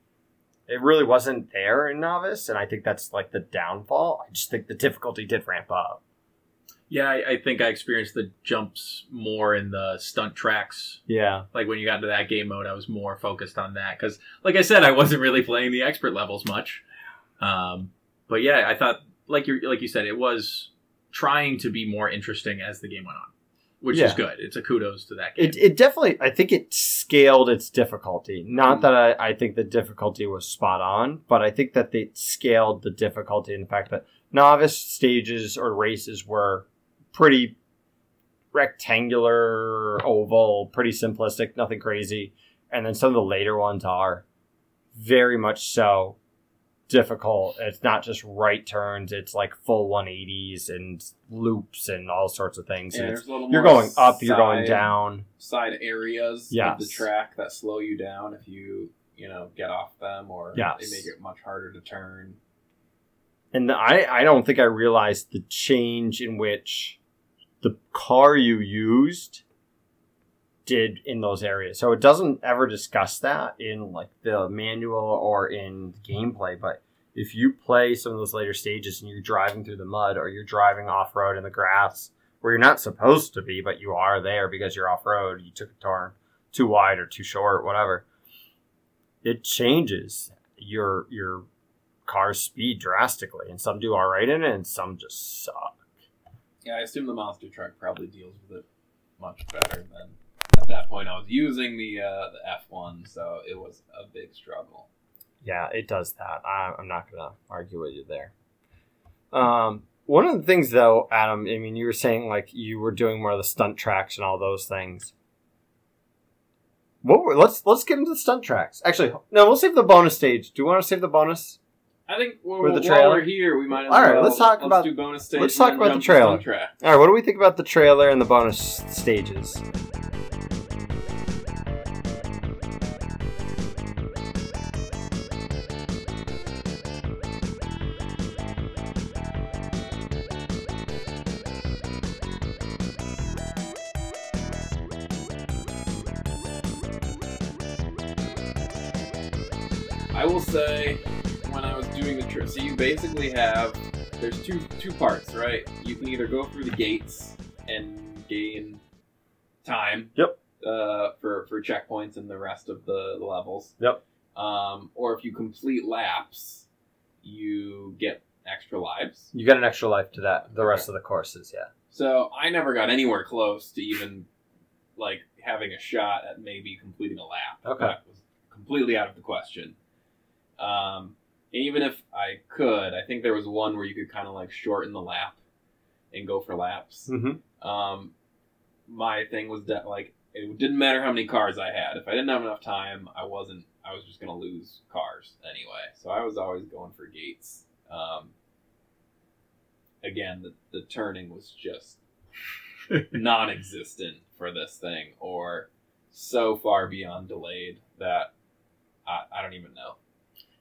It really wasn't there in novice, and I think that's like the downfall. I just think the difficulty did ramp up. Yeah, I, I think I experienced the jumps more in the stunt tracks. Yeah. Like when you got into that game mode, I was more focused on that because, like I said, I wasn't really playing the expert levels much. Um, but yeah, I thought, like you like you said, it was trying to be more interesting as the game went on, which is good. It's a kudos to that game. It, it definitely, I think it scaled its difficulty. Not Mm. that I, I think the difficulty was spot on, but I think that they scaled the difficulty in the fact that novice stages or races were pretty rectangular, oval, pretty simplistic, nothing crazy. And then some of the later ones are very much so difficult. It's not just right turns, it's like full 180s and loops and all sorts of things. Yeah, And there's a little you're going up, you're going down. Side areas of the track that slow you down if you you know get off them, or Yes. they make it much harder to turn. And I, I don't think I realized the change in which the car you used did in those areas. So it doesn't ever discuss that in like the manual or in gameplay. But if you play some of those later stages and you're driving through the mud or you're driving off road in the grass where you're not supposed to be, but you are there because you're off road, you took a turn too wide or too short, whatever. It changes your your cars speed drastically, and some do all right in it, and some just suck. Yeah, I assume the monster truck probably deals with it much better than at that point. I was using the uh, the F one, so it was a big struggle. Yeah, it does that. I, I'm not gonna argue with you there. Um, one of the things, though, Adam, I mean, you were saying like you were doing more of the stunt tracks and all those things. What were, let's let's get into the stunt tracks. Actually, no, we'll save the bonus stage. Do you want to save the bonus? I think well, For the while trailer? we're here, we might as All right, well let's talk let's about- do bonus stage. let's talk about the trailer. All right, what do we think about the trailer and the bonus stages? Basically have there's two two parts, right? You can either go through the gates and gain time. Yep. Uh, for for checkpoints and the rest of the, levels. Yep. Um, or if you complete laps, you get extra lives. You get an extra life to that. The rest of the courses, yeah. So I never got anywhere close to even like having a shot at maybe completing a lap. Okay. That was completely out of the question. Um, even if I could, I think there was one where you could kind of like shorten the lap and go for laps. Mm-hmm. Um, my thing was that like it didn't matter how many cars I had. If I didn't have enough time, I wasn't. I was just gonna lose cars anyway. So I was always going for gates. Um, again, the the turning was just non-existent for this thing, or so far beyond delayed that I, I don't even know.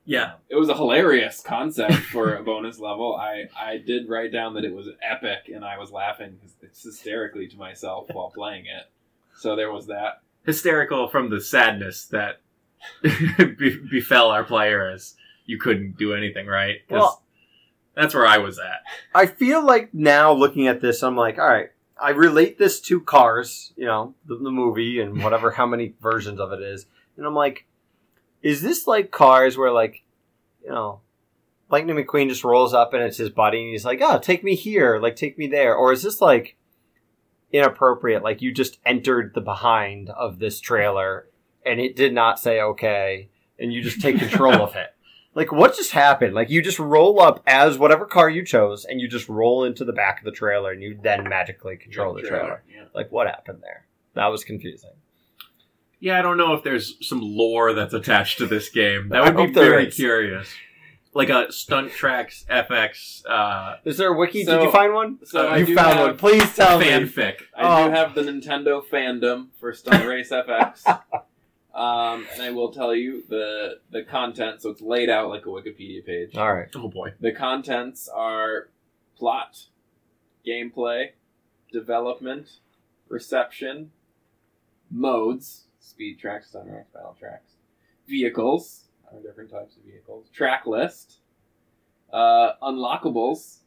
Yeah. Um, it was a hilarious concept for a bonus level. I, I did write down that it was epic, and I was laughing hysterically to myself while playing it. So there was that. Hysterical from the sadness that be- befell our player as you couldn't do anything right. Well- that's where I was at. I feel like now looking at this, I'm like, all right, I relate this to Cars, you know, the, the movie and whatever, how many versions of it is. And I'm like, is this like Cars where, like, you know, Lightning McQueen just rolls up and it's his buddy and he's like, oh, take me here, like, take me there? Or is this like inappropriate? Like, you just entered the behind of this trailer and it did not say okay and you just take control of it. Like, what just happened? Like, you just roll up as whatever car you chose, and you just roll into the back of the trailer, and you then magically control the trailer. Yeah. Like, what happened there? That was confusing. Yeah, I don't know if there's some lore that's attached to this game. That I would be hope there very is. curious. Like a Stunt Tracks FX uh, Is there a wiki? So- Did you find one? So I you do found have, one. Please tell me. fanfic. I Oh. do have the Nintendo fandom for Stunt Race FX. Um, and I will tell you the the content. So it's laid out like a Wikipedia page. All right. Oh boy. The contents are plot, gameplay, development, reception, modes, speed tracks, stunt tracks, battle tracks, vehicles, uh, different types of vehicles, track list, uh, unlockables,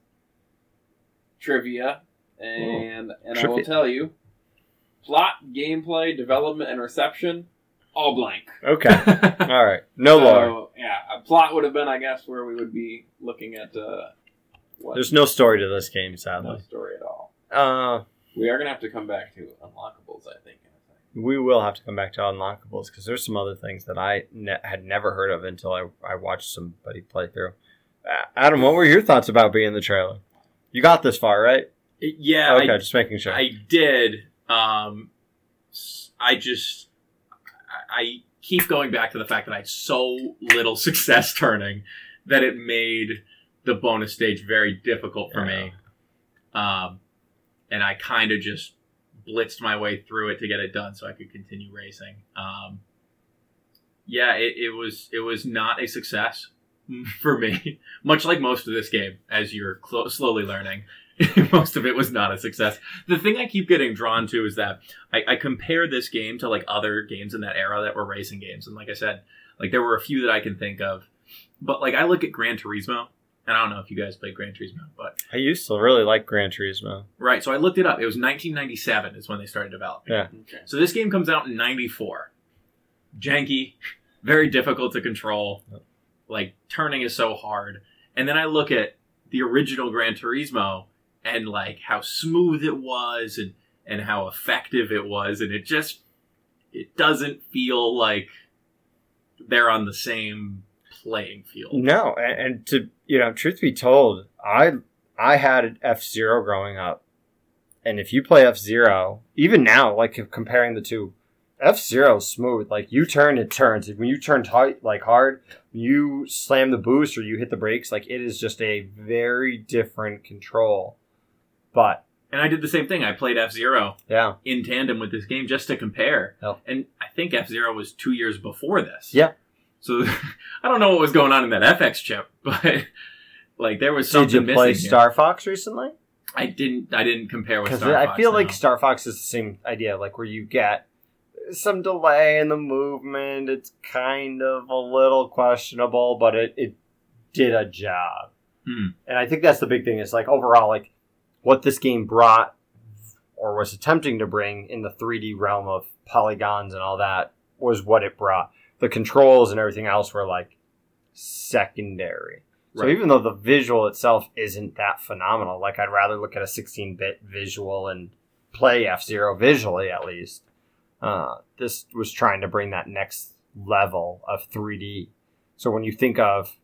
trivia, and and I will tell you, plot, gameplay, development, and reception, all blank. Okay. All right. No so, lore. Yeah, a plot would have been, I guess, where we would be looking at uh, what There's no story to this game, sadly. no story at all. Uh, We are gonna have to come back to unlockables, I think. We will have to come back to unlockables because there's some other things that I ne- had never heard of until I, I watched somebody play through. Uh, Adam, what were your thoughts about being in the trailer? You got this far, right? yeah, okay, I, just making sure. I did. Um, I just, I- keep going back to the fact that I had so little success turning that it made the bonus stage very difficult for me. Um, and I kind of just blitzed my way through it to get it done so I could continue racing. Um, yeah, it, it was it was not a success for me. Much like most of this game, as you're clo- slowly learning, most of it was not a success. The thing I keep getting drawn to is that I, I compare this game to like other games in that era that were racing games, and like I said, like there were a few that I can think of, but like I look at Gran Turismo, and I don't know if you guys played Gran Turismo, but I used to really like Gran Turismo. right. So I looked it up. It was 1997 is when they started developing. Yeah. Okay. So this game comes out in '94. Janky, very difficult to control. like turning is so hard. And then I look at the original Gran Turismo and like how smooth it was and and how effective it was and it just it doesn't feel like they're on the same playing field. No, and, and to you know, truth be told, I I had F Zero growing up, and if you play F Zero, even now, like comparing the two, F Zero smooth. Like you turn, it turns. When you turn tight, like hard, you slam the boost or you hit the brakes. Like it is just a very different control. But And I did the same thing. I played F Zero yeah, in tandem with this game just to compare. Yep. And I think F Zero was two years before this. Yeah. So I don't know what was going on in that FX chip, but like there was something. did you play missing. here. Star Fox recently? I didn't. I didn't compare with Star I Fox, I feel like no. Star Fox is the same idea, like where you get some delay in the movement. It's kind of a little questionable, but it, it did a job. Hmm. And I think that's the big thing. Is like overall, like what this game brought or was attempting to bring in the 3D realm of polygons and all that was what it brought. The controls and everything else were like secondary. So Right. even though the visual itself isn't that phenomenal, like I'd rather look at a 16-bit visual and play F Zero visually at least. Uh, this was trying to bring that next level of 3D. So when you think of,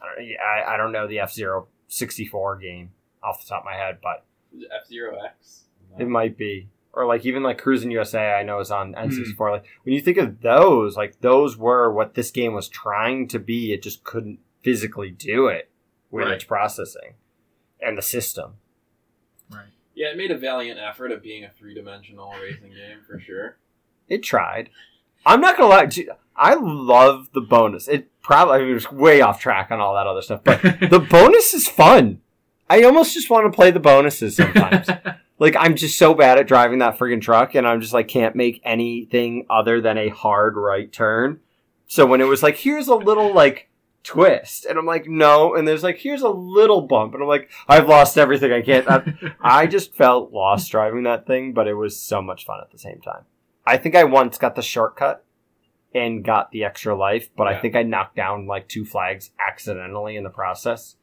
I don't, I, I don't know the F Zero 64 game off the top of my head, but F Zero X. it might be. Or like even like Cruis'n USA, I know is on N64. Hmm. Like when you think of those, like those were what this game was trying to be. It just couldn't physically do it with Right. its processing and the system. Right. Yeah, it made a valiant effort of being a three dimensional racing game for sure. It tried. I'm not gonna lie. gee, I love the bonus. It probably I mean, it was way off track on all that other stuff, but the bonus is fun. I almost just want to play the bonuses sometimes. like I'm just so bad at driving that friggin' truck, and I'm just like can't make anything other than a hard right turn. So when it was like, here's a little like twist, and I'm like, no, and there's like, here's a little bump, and I'm like, I've lost everything. I can't. I, I just felt lost driving that thing, but it was so much fun at the same time. I think I once got the shortcut and got the extra life, but I think I knocked down like two flags accidentally in the process.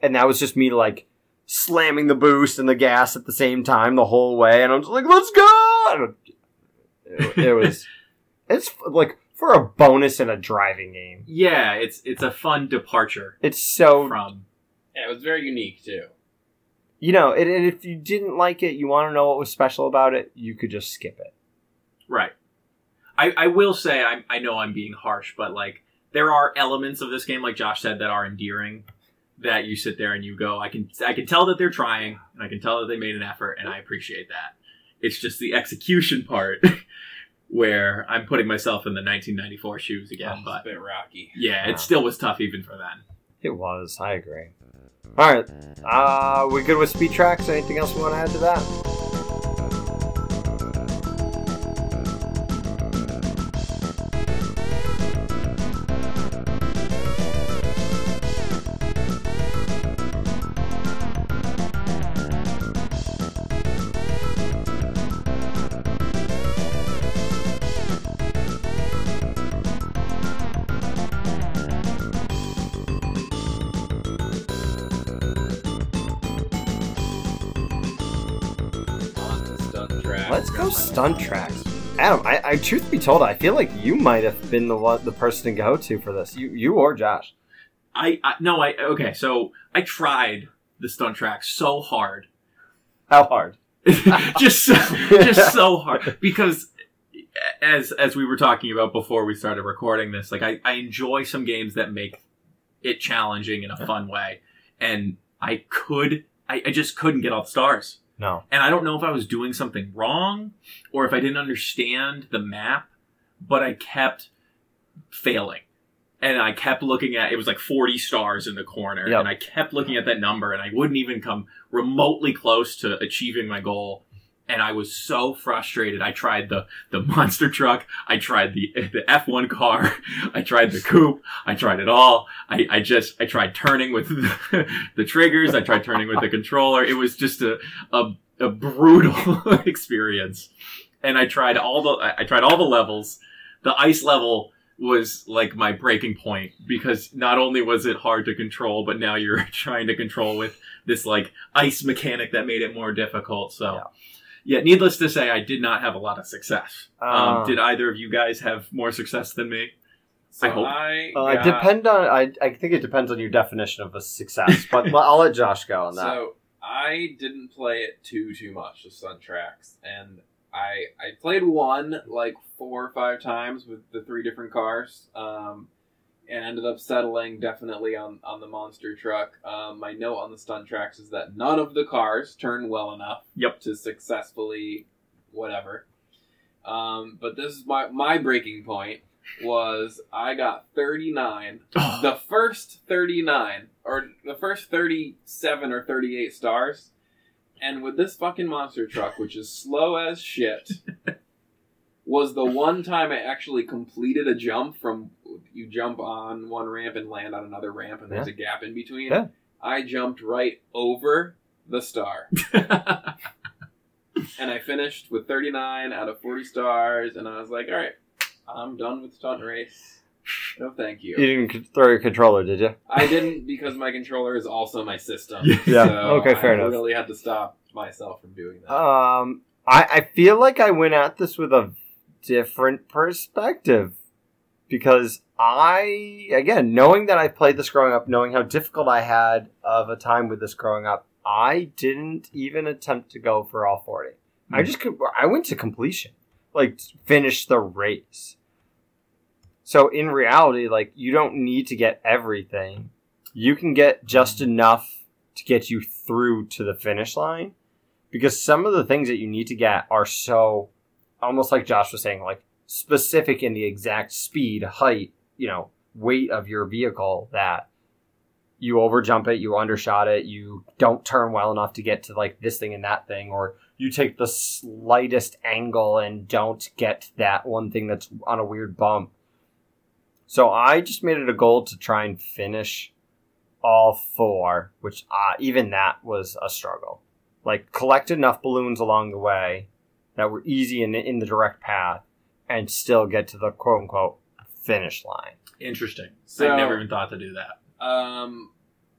And that was just me like slamming the boost and the gas at the same time the whole way, and I'm just like, let's go! It, it was, it's like for a bonus in a driving game. yeah, it's it's a fun departure It's so from. Yeah, it was very unique too. you know, and, and if you didn't like it, you want to know what was special about it, you could just skip it. Right. I, I will say I, I know I'm being harsh, but like there are elements of this game, like Josh said, that are endearing. That you sit there and you go, I can I can tell that they're trying, and I can tell that they made an effort, and I appreciate that. It's just the execution part where I'm putting myself in the 1994 shoes again. Oh, but it's a bit rocky. yeah, Yeah. it still was tough even for then. It was. I agree. All right. Uh, we good with speed tracks? Anything else we want to add to that? Stunt tracks. Adam, I, I truth be told, I feel like you might have been the one, the person to go to for this. You, you or Josh. I, I no, I okay. So I tried the stunt track so hard How hard? just so, just so hard because as as we were talking about before we started recording this like I, I enjoy some games that make it challenging in a fun way and i could I, I just couldn't get all the stars No. and i don't know if i was doing something wrong or if i didn't understand the map but i kept failing and i kept looking at it was like 40 stars in the corner Yep. and i kept looking at that number and i wouldn't even come remotely close to achieving my goal and I was so frustrated. I tried the the monster truck, I tried the the F1 car, I tried the coupe, I tried it all. I, I just I tried turning with the, the triggers, I tried turning with the controller. It was just a a, a brutal experience. And I tried all the I tried all the levels. The ice level was like my breaking point because not only was it hard to control, but now you're trying to control with this like ice mechanic that made it more difficult. So, Yeah. Yeah, needless to say, I did not have a lot of success. Uh, um, did either of you guys have more success than me? So I hope. I Uh, it got- depend on. I, I think it depends on your definition of a success, but I'll let Josh go on that. So I didn't play it too too much, the Stunt Tracks, and I I played one like four or five times with the three different cars, um, and ended up settling definitely on on the monster truck. Um, my note on the stunt tracks is that none of the cars turn well enough Yep. to successfully whatever. Um, but this is my my breaking point was I got 39 the first 39 or the first 37 or 38 stars and with this fucking monster truck which is slow as shit was the one time i actually completed a jump from you jump on one ramp and land on another ramp and there's a gap in between Yeah. i jumped right over the star and i finished with 39 out of 40 stars and i was like all right i'm done with stunt race no thank you You didn't throw your controller, did you? I didn't because my controller is also my system. Yeah, So okay, fair I enough. really had to stop myself from doing that. Um, I, I feel like I went at this with a different perspective because I, again, knowing that I played this growing up, knowing how difficult I had of a time with this growing up, I didn't even attempt to go for all 40. I Hmm. just, com- I went to completion, like finish the race. So in reality, like you don't need to get everything. You can get just enough to get you through to the finish line because some of the things that you need to get are so almost like Josh was saying, like specific in the exact speed, height, you know, weight of your vehicle that you overjump it, you undershot it, you don't turn well enough to get to like this thing and that thing, or you take the slightest angle and don't get that one thing that's on a weird bump. So I just made it a goal to try and finish all four, which uh, even that was a struggle. Like collect enough balloons along the way that were easy and in the direct path, and still get to the quote unquote finish line. Interesting. So- I never even thought to do that. Um,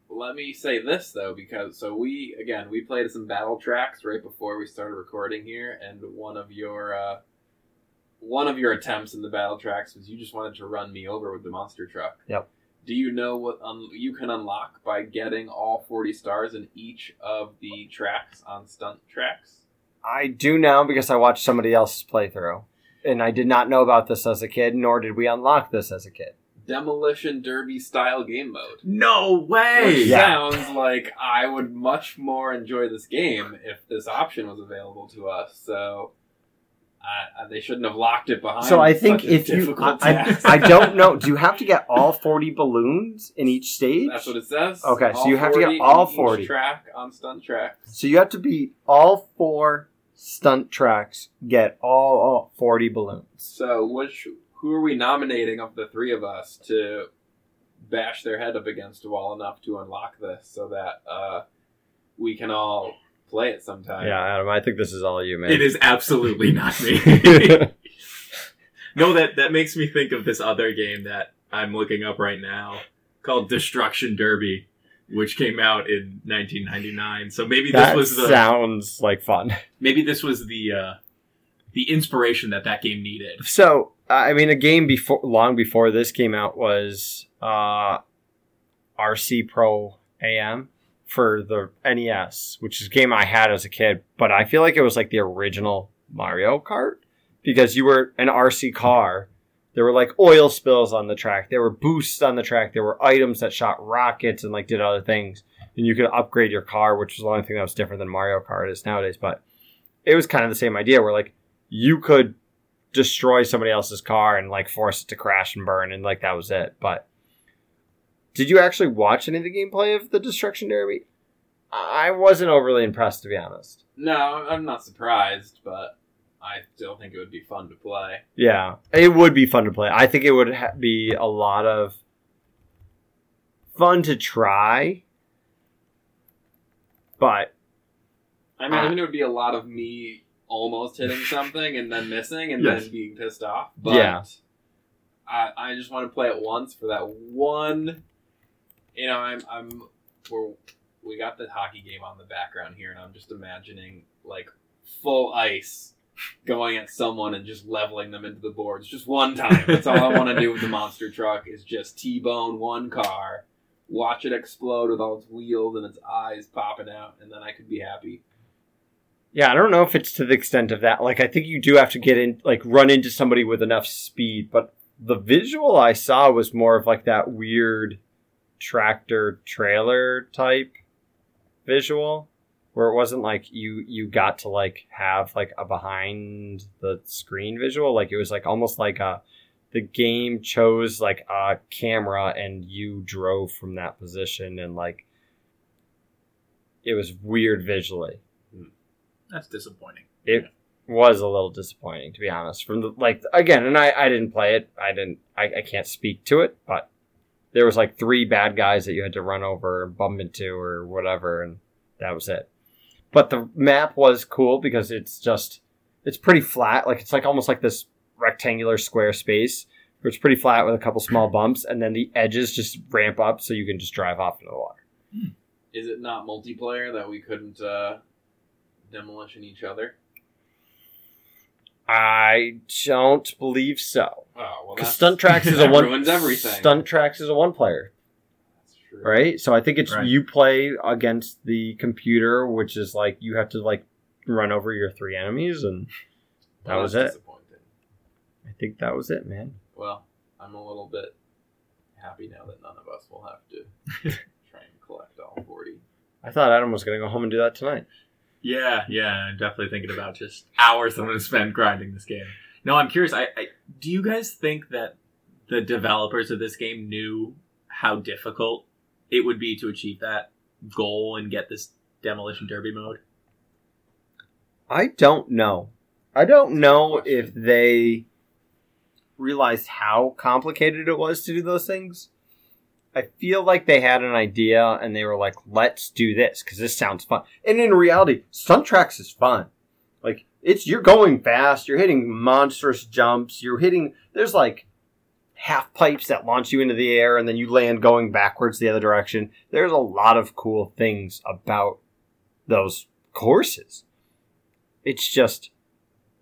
let me say this though, because so we again we played some battle tracks right before we started recording here, and one of your uh, one of your attempts in the battle tracks was you just wanted to run me over with the monster truck. Yep. Do you know what un- you can unlock by getting all forty stars in each of the tracks on stunt tracks? I do now because I watched somebody else's playthrough, and I did not know about this as a kid, nor did we unlock this as a kid. Demolition Derby style game mode. No way! Which Yeah. sounds like I would much more enjoy this game if this option was available to us. So uh, they shouldn't have locked it behind. So I think such if you, I. I, I don't know. Do you have to get all forty balloons in each stage? That's what it says. Okay, so you have to get all in 40. track on stunt track. So you have to beat all four stunt tracks, get all, all forty balloons. So which who are we nominating of the three of us to bash their head up against a wall enough to unlock this so that uh, we can all play it sometime? Yeah, Adam, I think this is all you, man. It is absolutely not me. no, that that makes me think of this other game that I'm looking up right now called Destruction Derby, which came out in 1999. So maybe this that was the sounds like fun. maybe this was the uh, the inspiration that that game needed. So, I mean, a game before, long before this came out was uh, RC Pro AM for the NES, which is a game I had as a kid. But I feel like it was like the original Mario Kart because you were an RC car. There were like oil spills on the track. There were boosts on the track. There were items that shot rockets and like did other things. And you could upgrade your car, which was the only thing that was different than Mario Kart is nowadays. But it was kind of the same idea where like you could destroy somebody else's car and like force it to crash and burn and like that was it. But did you actually watch any of the gameplay of the Destruction Derby? I wasn't overly impressed to be honest. No, I'm not surprised, but I still think it would be fun to play. Yeah, it would be fun to play. I think it would ha- be a lot of fun to try. But I mean, Uh, I mean, it would be a lot of me almost hitting something and then missing and Yes. then being pissed off. But Yeah. I, I just want to play it once for that one. You know, I'm I'm we're, we got the hockey game on the background here, and I'm just imagining like full ice going at someone and just leveling them into the boards just one time. That's all I want to do with the monster truck is just T-bone one car, watch it explode with all its wheels and its eyes popping out, and then I could be happy. Yeah, I don't know if it's to the extent of that. Like, I think you do have to get in, like, run into somebody with enough speed. But the visual I saw was more of like that weird tractor trailer type visual, where it wasn't like you you got to like have like a behind the screen visual. Like it was like almost like a the game chose like a camera and you drove from that position and like it was weird visually That's disappointing. it was a little disappointing to be honest from the like again and i i didn't play it i didn't i, I can't speak to it but there was like three bad guys that you had to run over and bump into or whatever and that was it but the map was cool because it's just it's pretty flat like it's like almost like this rectangular square space where it's pretty flat with a couple small bumps and then the edges just ramp up so you can just drive off into the water Is it not multiplayer that we couldn't uh, demolition each other? i don't believe so Oh well, because that's- stunt tracks is a that one ruins everything. stunt tracks is a one player. Right? So I think it's Right. you play against the computer, which is like you have to like run over your three enemies, and that Well, was it. I think that was it, man. Well, I'm a little bit happy now that none of us will have to try and collect all 40. I thought Adam was gonna go home and do that tonight. Yeah, yeah, I'm definitely thinking about just hours I'm going to spend grinding this game. No, I'm curious. I, I do you guys think that the developers of this game knew how difficult it would be to achieve that goal and get this demolition derby mode? I don't know. I don't know if they realized how complicated it was to do those things. I feel like they had an idea and they were like, let's do this because this sounds fun. And in reality, stunt tracks is fun. Like, it's, you're going fast, you're hitting monstrous jumps, you're hitting, there's like half pipes that launch you into the air and then you land going backwards the other direction. There's a lot of cool things about those courses. It's just,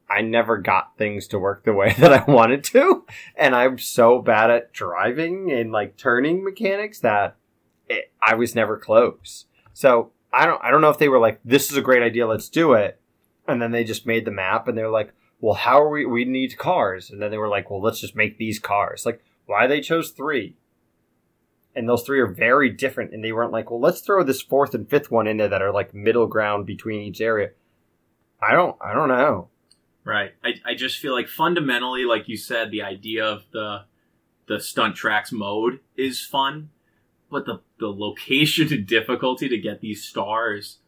I never got things to work the way that I wanted to. And I'm so bad at driving and like turning mechanics that it, I was never close. So I don't, I don't know if they were like, this is a great idea, let's do it. And then they just made the map and they're like, well, how are we, we need cars. And then they were like, well, let's just make these cars. Like, why they chose three? And those three are very different. And they weren't like, well, let's throw this fourth and fifth one in there that are like middle ground between each area. I don't, I don't know. Right. I, I just feel like fundamentally, like you said, the idea of the the stunt tracks mode is fun, but the the location and difficulty to get these stars,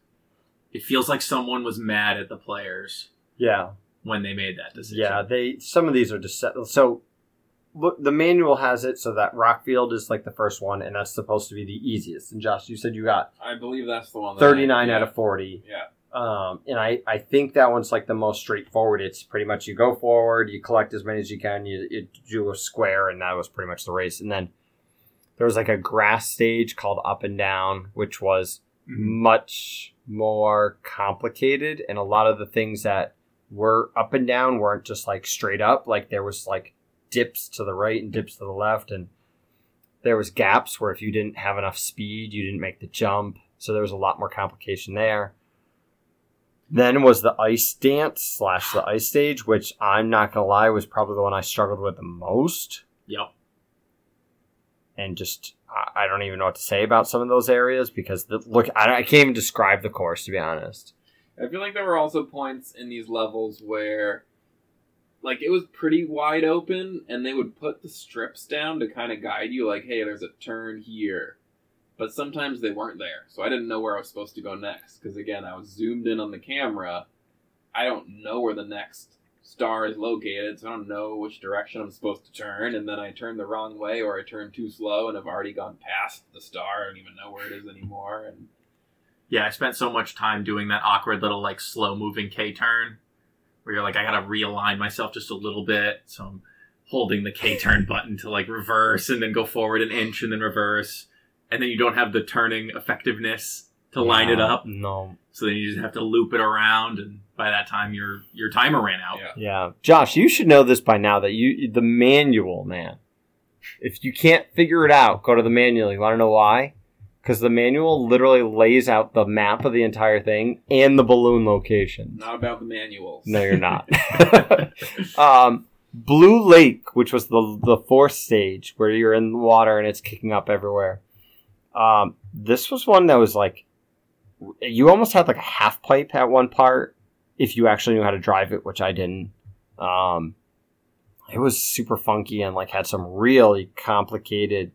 it feels like someone was mad at the players Yeah. When they made that decision. Yeah, they some of these are just set. So look, the manual has it so that Rockfield is like the first one, and that's supposed to be the easiest. And Josh, you said you got I believe that's the one. That thirty nine yeah. out of forty. Yeah. Um, and I, I think that one's like the most straightforward. It's pretty much you go forward, you collect as many as you can, you, you do a square, and that was pretty much the race. And then there was like a grass stage called Up and Down, which was Mhm. much more complicated, and a lot of the things that were up and down weren't just like straight up. Like there was like dips to the right and dips to the left, and there was gaps where if you didn't have enough speed, you didn't make the jump. So there was a lot more complication there. Then was the ice dance slash the ice stage, which I'm not gonna lie was probably the one I struggled with the most, Yep. and just I- don't even know what to say about some of those areas because the, look, I, I can't even describe the course to be honest. I feel like there were also points in these levels where, like, it was pretty wide open, and they would put the strips down to kind of guide you, like, hey, there's a turn here. But sometimes they weren't there, so I didn't know where I was supposed to go next. Because again, I was zoomed in on the camera. I don't know where the next star is located, so I don't know which direction I'm supposed to turn. And then I turn the wrong way, or I turn too slow, and i've already gone past the star. I don't even know where it is anymore. And Yeah, I spent so much time doing that awkward little like slow moving K turn where you're like, I gotta realign myself just a little bit. So I'm holding the K turn button to like reverse and then go forward an inch and then reverse, and then you don't have the turning effectiveness to line it up. No. So then you just have to loop it around, and by that time your your timer ran out. Yeah. Yeah, Josh, you should know this by now that you the manual, man. If you can't figure it out, go to the manual. You want to know why? Because the manual literally lays out the map of the entire thing and the balloon location. Not about the manuals. No, you're not. um, Blue Lake, which was the the fourth stage where you're in the water and it's kicking up everywhere. Um, this was one that was like you almost had like a half pipe at one part if you actually knew how to drive it, which I didn't. Um, it was super funky and like had some really complicated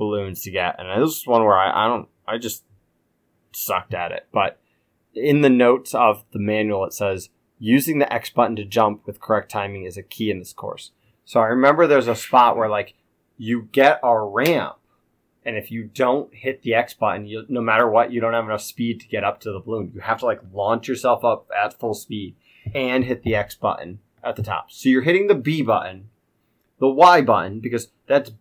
balloons to get, and this is one where I, I don't I just sucked at it. But in the notes of the manual, it says using the X button to jump with correct timing is a key in this course. So I remember there's a spot where like you get a ramp, and if you don't hit the X button, you, no matter what, you don't have enough speed to get up to the balloon. You have to like launch yourself up at full speed and hit the X button at the top. So you're hitting the B button, the Y button because that's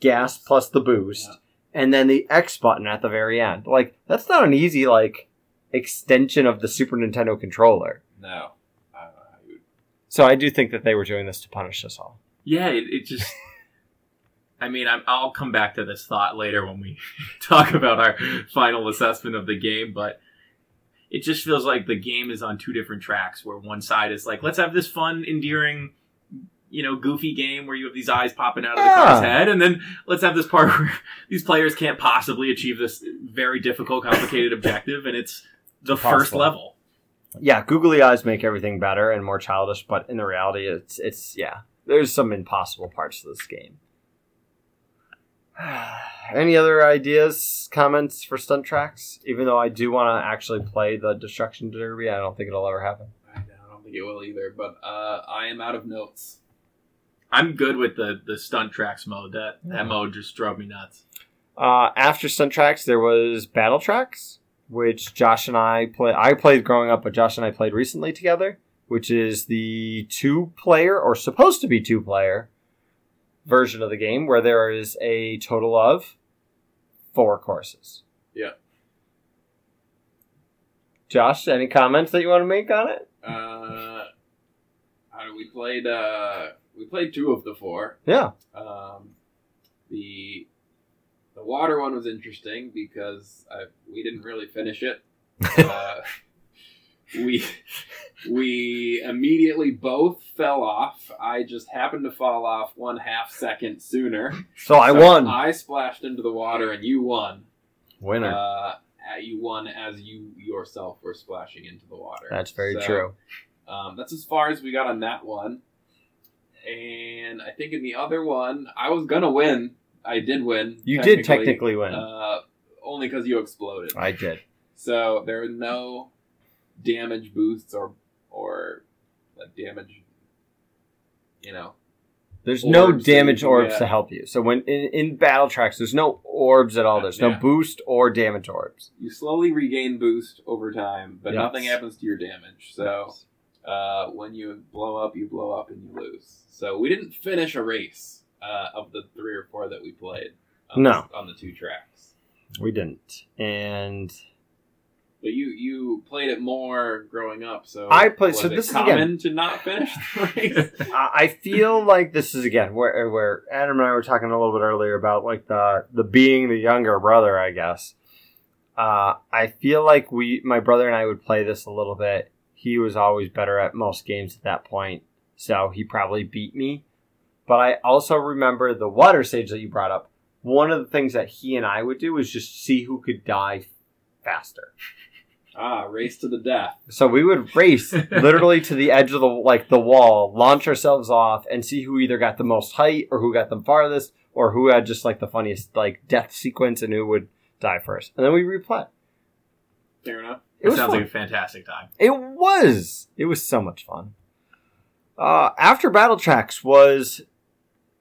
gas plus the boost, Yeah. and then the X button at the very end. Like that's not an easy like extension of the Super Nintendo controller. No. I don't know how you would- So I do think that they were doing this to punish us all. Yeah, it, it just. I mean, I'm, I'll come back to this thought later when we talk about our final assessment of the game, but it just feels like the game is on two different tracks. Where one side is like, let's have this fun, endearing, you know, goofy game where you have these eyes popping out of the car's head, and then let's have this part where these players can't possibly achieve this very difficult, complicated objective, and it's the first level. Yeah, googly eyes make everything better and more childish, but in the reality, it's it's yeah. There's some impossible parts to this game. Any other ideas, comments for stunt tracks? Even though I do want to actually play the destruction derby, I don't think it'll ever happen. I don't think it will either, but uh, I am out of notes. I'm good with the the stunt tracks mode. That that mode just drove me nuts. Uh, after stunt tracks, there was battle tracks, which Josh and I play. I played growing up, but Josh and I played recently together, which is the two player or supposed to be two player version of the game, where there is a total of four courses. Yeah. Josh, any comments that you want to make on it? Uh, how- do we played. Uh, we played two of the four. Yeah. Um, the the water one was interesting because I, we didn't really finish it. Uh, we we immediately both fell off. I just happened to fall off one half second sooner. So I So won. I splashed into the water and you won. Winner. Uh, you won as you yourself were splashing into the water. That's very So, true. Um, that's as far as we got on that one. And I think in the other one, I was gonna win. I did win. You did technically win. Uh, only because you exploded. I did. So there are no damage boosts or or like damage. You know, There's no Orbs that damage orbs get. to help you. So when in, in battle tracks, there's no orbs at all. There's no boost or damage orbs. you slowly regain boost over time, but Yes. nothing happens to your damage. So uh, when you blow up, you blow up and you lose. So we didn't finish a race uh, of the three or four that we played. On No. the, on the two tracks. we didn't. And But you you played it more growing up, so I played- so this is again- to not finish the race. I I feel like this is again where where Adam and I were talking a little bit earlier about like the the being the younger brother, I guess. Uh, I feel like we, my brother and I, would play this a little bit. He was always better at most games at that point, so he probably beat me. But I also remember the water stage that you brought up. One of the things that he and I would do was just see who could die faster. ah, race to the death. So we would race literally to the edge of the like the wall, launch ourselves off, and see who either got the most height or who got the farthest, or who had just like the funniest like death sequence and who would die first. And then we replay. Fair enough. It It was sounds fun. like a fantastic time. It was. It was so much fun. Uh, after battle tracks was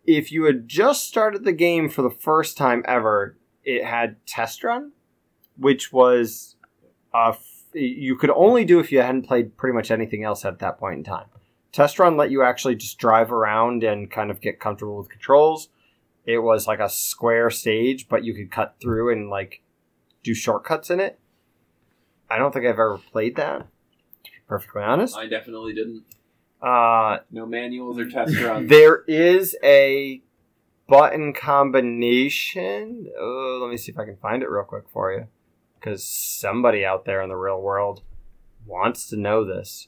if you had just started the game for the first time ever, it had test run, which was uh, f- you could only do if you hadn't played pretty much anything else at that point in time. Test Run let you actually just drive around and kind of get comfortable with controls. It was like a square stage, but you could cut through and like do shortcuts in it. I don't think I've ever played that, to be perfectly honest. I definitely didn't. Uh, No manuals or test runs. there is a button combination. Oh, let me see if I can find it real quick for you. Because somebody out there in the real world wants to know this.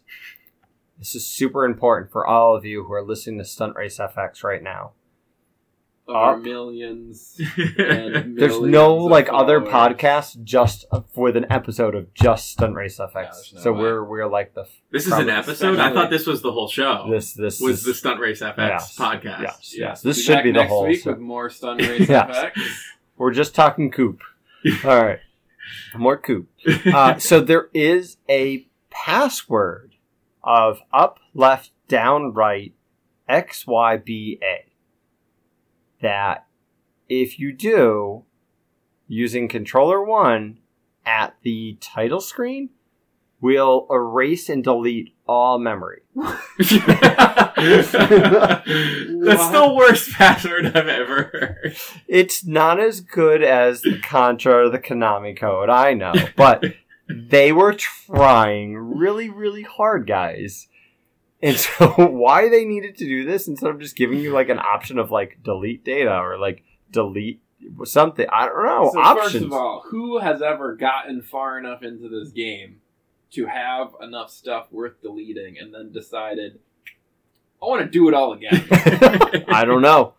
This is super important for all of you who are listening to Stunt Race FX right now. Of our Up. millions. And There's millions no of like other podcast just with an episode of just Stunt Race FX. there's no so way. we're we're like the This is an episode. I thought this was the whole show. this this was is- the Stunt Race FX Yes. podcast. yes Yes. yes this Be should be the next whole. week so- with more stunt race Yes. effects. We're just talking coop. All right. More coop. Uh, so there is a password of up, left, down, right, X, Y, B, A. That if you do using controller one at the title screen, will erase and delete all memory. That's the worst password I've ever heard. It's not as good as the Contra or the Konami code, I know, but they were trying really, really hard, guys. And so, why they needed to do this instead of just giving you like an option of like delete data or like delete something, I don't know. so options. first of all, who has ever gotten far enough into this game to have enough stuff worth deleting and then decided, I want to do it all again? I don't know.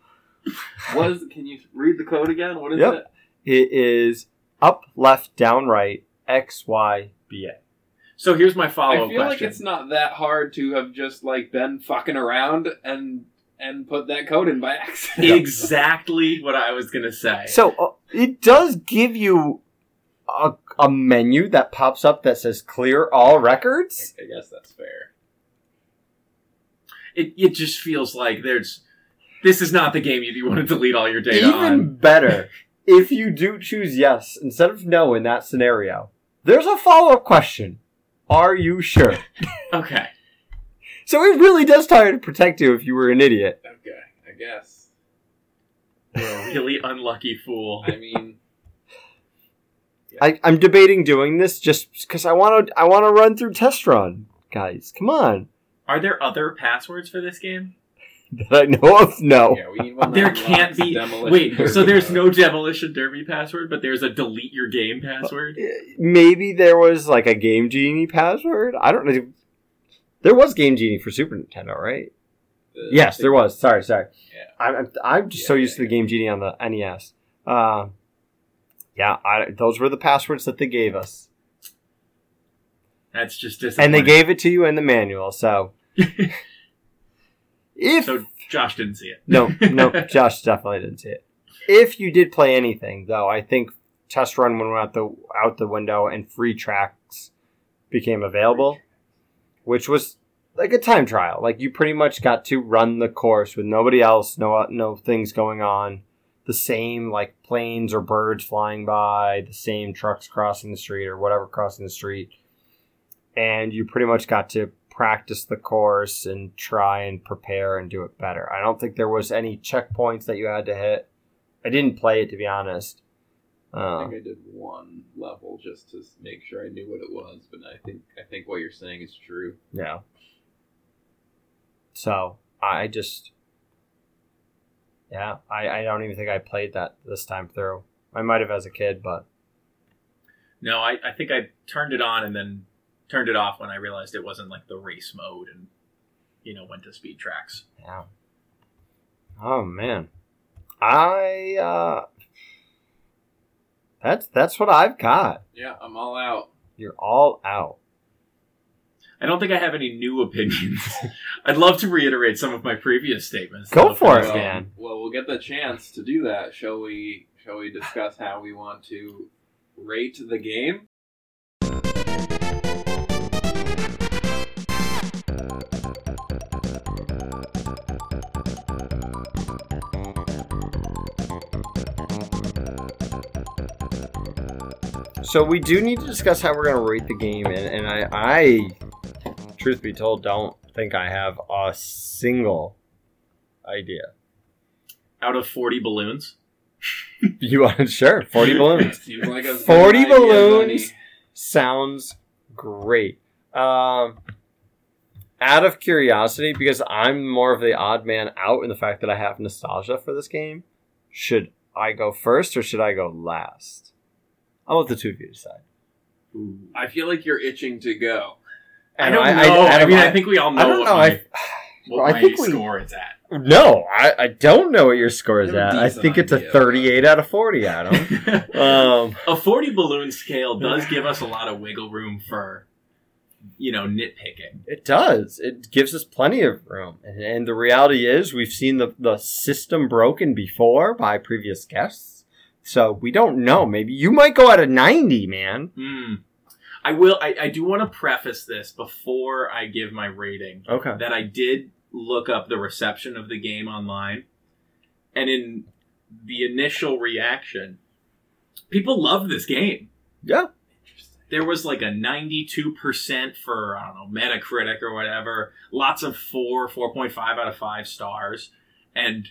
what is? Can you read the code again? What is Yep. it? It is up, left, down, right, X, Y, B, A. So here's my follow up. I up feel like it's not that hard to have just like been fucking around and and put that code in by accident. exactly what I was gonna say. So uh, it does give you a, a menu that pops up that says clear all records. I guess that's fair. it it just feels like there's this is not the game you want to delete all your data Even on. better, if you do choose yes instead of no in that scenario, there's a follow up question. Are you sure? Okay. so it really does try to protect you if you were an idiot. Okay, I guess. A really unlucky fool. I mean, I, I'm debating doing this just because I want to. I want to run through test run, guys. Come on, Are there other passwords for this game? That I know of. No. yeah, we need one. There can't be. Wait, so there's no demolition derby password, but there's a delete your game password. Maybe there was like a Game Genie password. I don't know. There was Game Genie for Super Nintendo, right? Uh, Yes, there was. Sorry, sorry. Yeah. I'm, I'm, I'm just Yeah, so yeah, used to the Game Genie on the NES. Uh, yeah, I, those were the passwords that they gave us, That's just and they gave it to you in the manual. So, if so Josh didn't see it. no, no, Josh definitely didn't see it. If you did play anything, though, I think test run went out the out the window, and free tracks became available, which was like a time trial. Like you pretty much got to run the course with nobody else, no no things going on, the same like planes or birds flying by, the same trucks crossing the street or whatever crossing the street, and you pretty much got to practice the course and try and prepare and do it better. I don't think there was any checkpoints that you had to hit. I didn't play it to be honest. I Uh, think I did one level just to make sure I knew what it was, but I think I think what you're saying is true. yeah. So I just, yeah, I, I don't even think I played that this time through. I might have as a kid, but No, I, I think I turned it on and then turned it off when I realized it wasn't like the race mode and you know went to speed tracks. yeah. Oh man, I uh, that's that's what I've got. Yeah, I'm all out. You're all out. I don't think I have any new opinions. I'd love to reiterate some of my previous statements. Go though, for it, well, man. Well, we'll get the chance to do that. Shall we? Shall we discuss how we want to rate the game? So we do need to discuss how we're going to rate the game, and, and I, I, truth be told, don't think I have a single idea. Out of 40 balloons? You want sure forty balloons? Seems like a 40 good idea, balloons. Sounds great. Um, out of curiosity, because I'm more of the odd man out in the fact that I have nostalgia for this game, should I go first or should I go last? I'll let the two of you decide. I feel like you're itching to go. I don't know. I, mean, I, think we all know I don't what know. my, I, what I my think we- score is at. no, I, I don't know what your score is You have at. a I decent think it's a idea. 38 out of 40, Adam. um, a 40 balloon scale does give us a lot of wiggle room for, you know, nitpicking. It does. It gives us plenty of room. And, and the reality is, we've seen the, the system broken before by previous guests. So we don't know. Maybe you might go out of 90, man. Hmm. I will. I, I do want to preface this before I give my rating Okay. that I did look up the reception of the game online, and in the initial reaction, people love this game. Yeah. There was like a 92% for, I don't know, Metacritic or whatever. Lots of 4, 4.5 out of 5 stars. And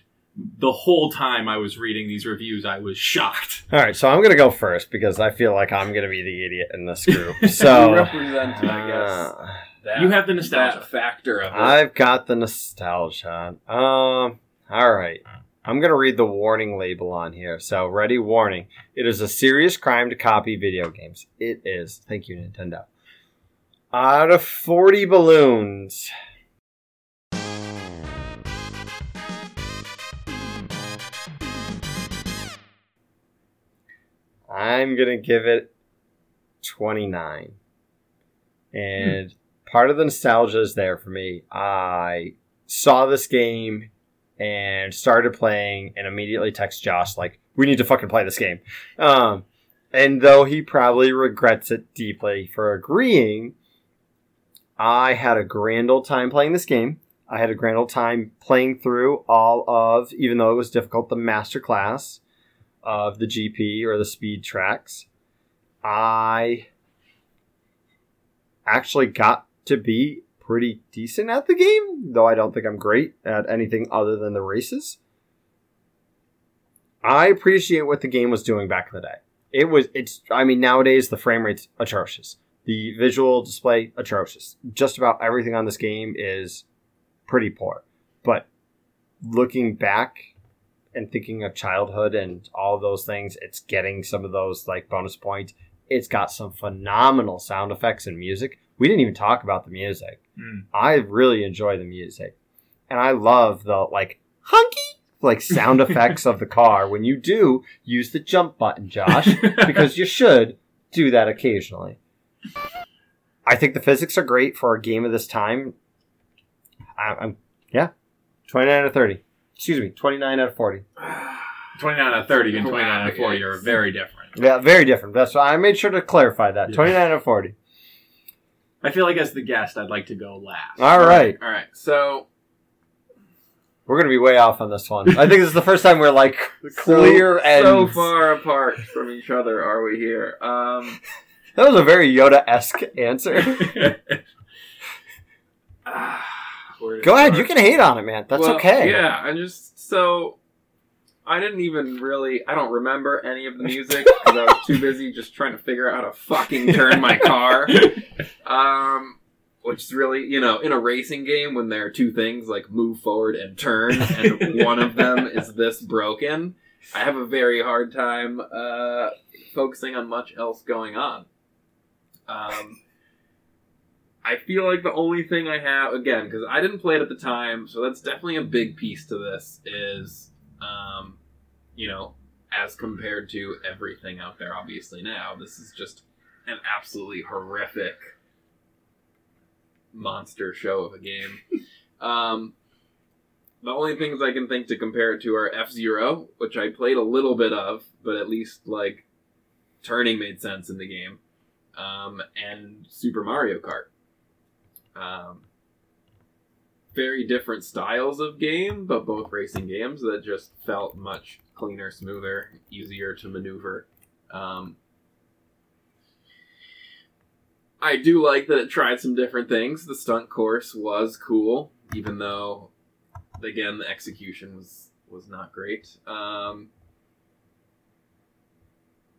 the whole time I was reading these reviews, I was shocked. All right. So I'm going to go first because I feel like I'm going to be the idiot in this group. So represent, I guess, uh, that, You have the nostalgia. that factor of it. I've got the nostalgia. Um. All right. I'm going to read the warning label on here. So, ready? Warning. It is a serious crime to copy video games. It is. Thank you, Nintendo. Out of 40 balloons. I'm to give it 29. And part of the nostalgia is there for me. I saw this game and started playing and immediately text Josh like, "We need to fucking play this game." Um, and though he probably regrets it deeply for agreeing, I had a grand old time playing this game. I had a grand old time playing through all of, even though it was difficult, the master class of the GP or the speed tracks. I actually got to be pretty decent at the game, though I don't think I'm great at anything other than the races. I appreciate what the game was doing back in the day. It was it's I mean nowadays the frame rate's atrocious. The visual display atrocious. Just about everything on this game is pretty poor. But looking back and thinking of childhood and all those things, it's getting some of those like bonus points. It's got some phenomenal sound effects and music. We didn't even talk about the music. Mm. I really enjoy the music. And I love the like hunky like sound effects of the car when you do use the jump button, Josh, because you should do that occasionally. I think the physics are great for a game of this time. I, I'm yeah, twenty nine out of thirty. Excuse me, twenty nine out of forty. 29 out of 30 and 29 out of 40 are very different. Yeah, very different. That's why I made sure to clarify that. Yeah. Twenty nine out of forty. I feel like as the guest, I'd like to go last. All right, All right, so we're gonna be way off on this one. I think this is the first time we're like clear so, ends. so far apart from each other are we here? Um, That was a very Yoda esque answer. ah, to Go ahead, you can hate on it, man. That's Well, okay. Yeah, I just so I didn't even really I don't remember any of the music because I was too busy just trying to figure out how to fucking turn my car. Um, which is really you know in a racing game when there are two things like move forward and turn, and one of them is this broken. I have a very hard time uh, focusing on much else going on. Um, I feel like the only thing I have again because I didn't play it at the time, so that's definitely a big piece to this. Is um, you know, as compared to everything out there, obviously now this is just an absolutely horrific monster show of a game. um, the only things I can think to compare it to are F Zero, which I played a little bit of, but at least like turning made sense in the game, um, and Super Mario Kart. Um, very different styles of game, but both racing games that just felt much cleaner, smoother, easier to maneuver. Um, I do like that it tried some different things. The stunt course was cool, even though, again, the execution was was not great. Um,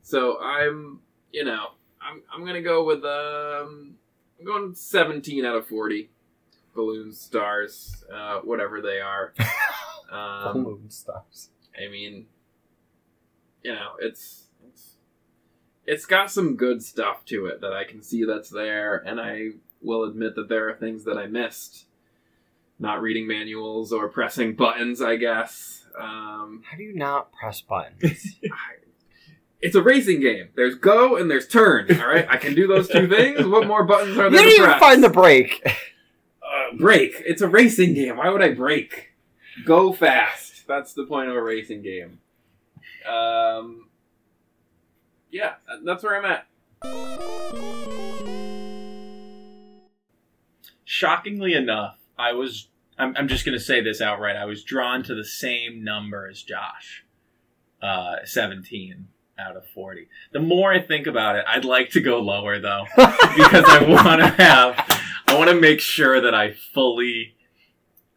so I'm, you know, I'm I'm gonna go with um, I'm going 17 out of 40 balloon stars, uh, whatever they are. Um, Balloon stars. I mean, you know, it's it's it's got some good stuff to it that I can see that's there, and I will admit that there are things that I missed. Not reading manuals or pressing buttons, I guess. Um, How do you not press buttons? it's a racing game. There's go and there's turn. All right, I can do those two things. What more buttons are you there didn't to even press? find the brake. uh, brake. It's a racing game. Why would I brake? Go fast. That's the point of a racing game. Um, yeah, that's where I'm at. Shockingly enough, I was. I'm, I'm just going to say this outright. I was drawn to the same number as Josh, uh, 17 out of 40. The more I think about it, I'd like to go lower though, because I want to have. I want to make sure that I fully.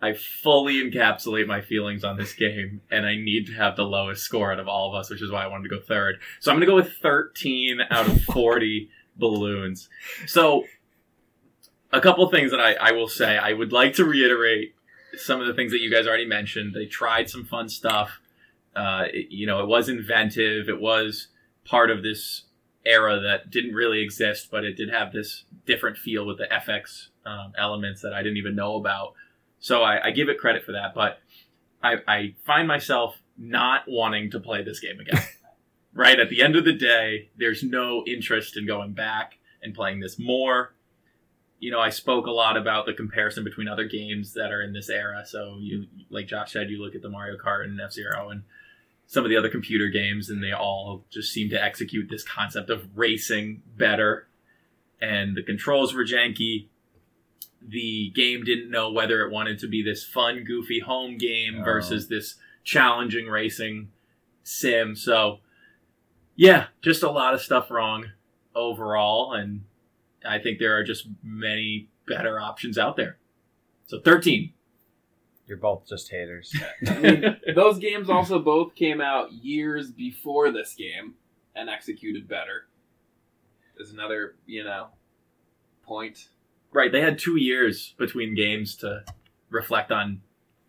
I fully encapsulate my feelings on this game, and I need to have the lowest score out of all of us, which is why I wanted to go third. So I'm going to go with 13 out of 40 balloons. So a couple things that I, I will say. I would like to reiterate some of the things that you guys already mentioned. They tried some fun stuff. Uh, it- you know, it was inventive. It was part of this era that didn't really exist, but it did have this different feel with the FX um, elements that I didn't even know about. So I, I give it credit for that. But I, I find myself not wanting to play this game again. right at the end of the day, there's no interest in going back and playing this more you know, I spoke a lot about the comparison between other games that are in this era. So you, like Josh said, you look at the Mario Kart and F Zero and some of the other computer games, and they all just seem to execute this concept of racing better. And the controls were janky. The game didn't know whether it wanted to be this fun, goofy home game No. versus this challenging racing sim. So, yeah, just a lot of stuff wrong overall, and I think there are just many better options out there. So 13. You're both just haters. I mean, those games also both came out years before this game and executed better. Is another, you know, point. Right, they had two years between games to reflect on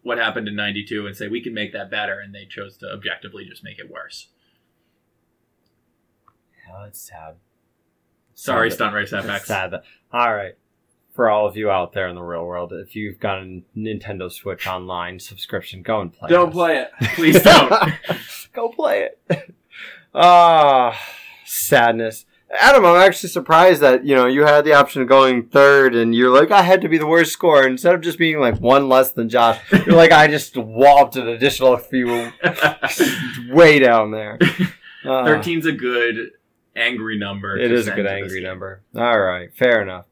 what happened in 92 and say, we can make that better, and they chose to objectively just make it worse. Oh, it's sad. Sorry, Sad. Stunt Race It's FX. sad. All right. For all of you out there in the real world, if you've got a Nintendo Switch Online subscription, go and play. Don't this. play it. Please don't. Go play it. Ah, sadness. Adam, I'm actually surprised that you know you had the option of going third, and you're like, I had to be the worst score instead of just being like one less than Josh. You're like, I just walloped an additional few way down there. Ah, 13's a good angry number. It is a good angry number. All right, fair enough.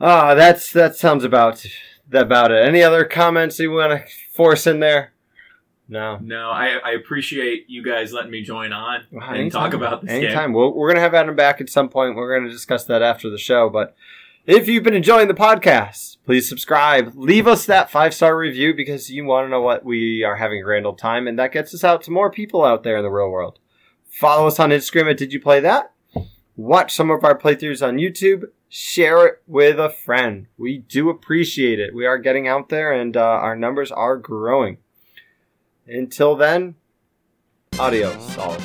Ah, that's that sounds about about it. Any other comments you want to force in there? No. No, I, I appreciate you guys letting me join on and talk about this game. Anytime. We'll, we're going to have Adam back at some point. We're going to discuss that after the show. But if you've been enjoying the podcast, please subscribe. Leave us that five star review because you want to know what we are having a grand old time, and that gets us out to more people out there in the real world. Follow us on Instagram at Did You Play That? Watch some of our playthroughs on YouTube. Share it with a friend. We do appreciate it. We are getting out there, and uh, our numbers are growing. Until then, adios, all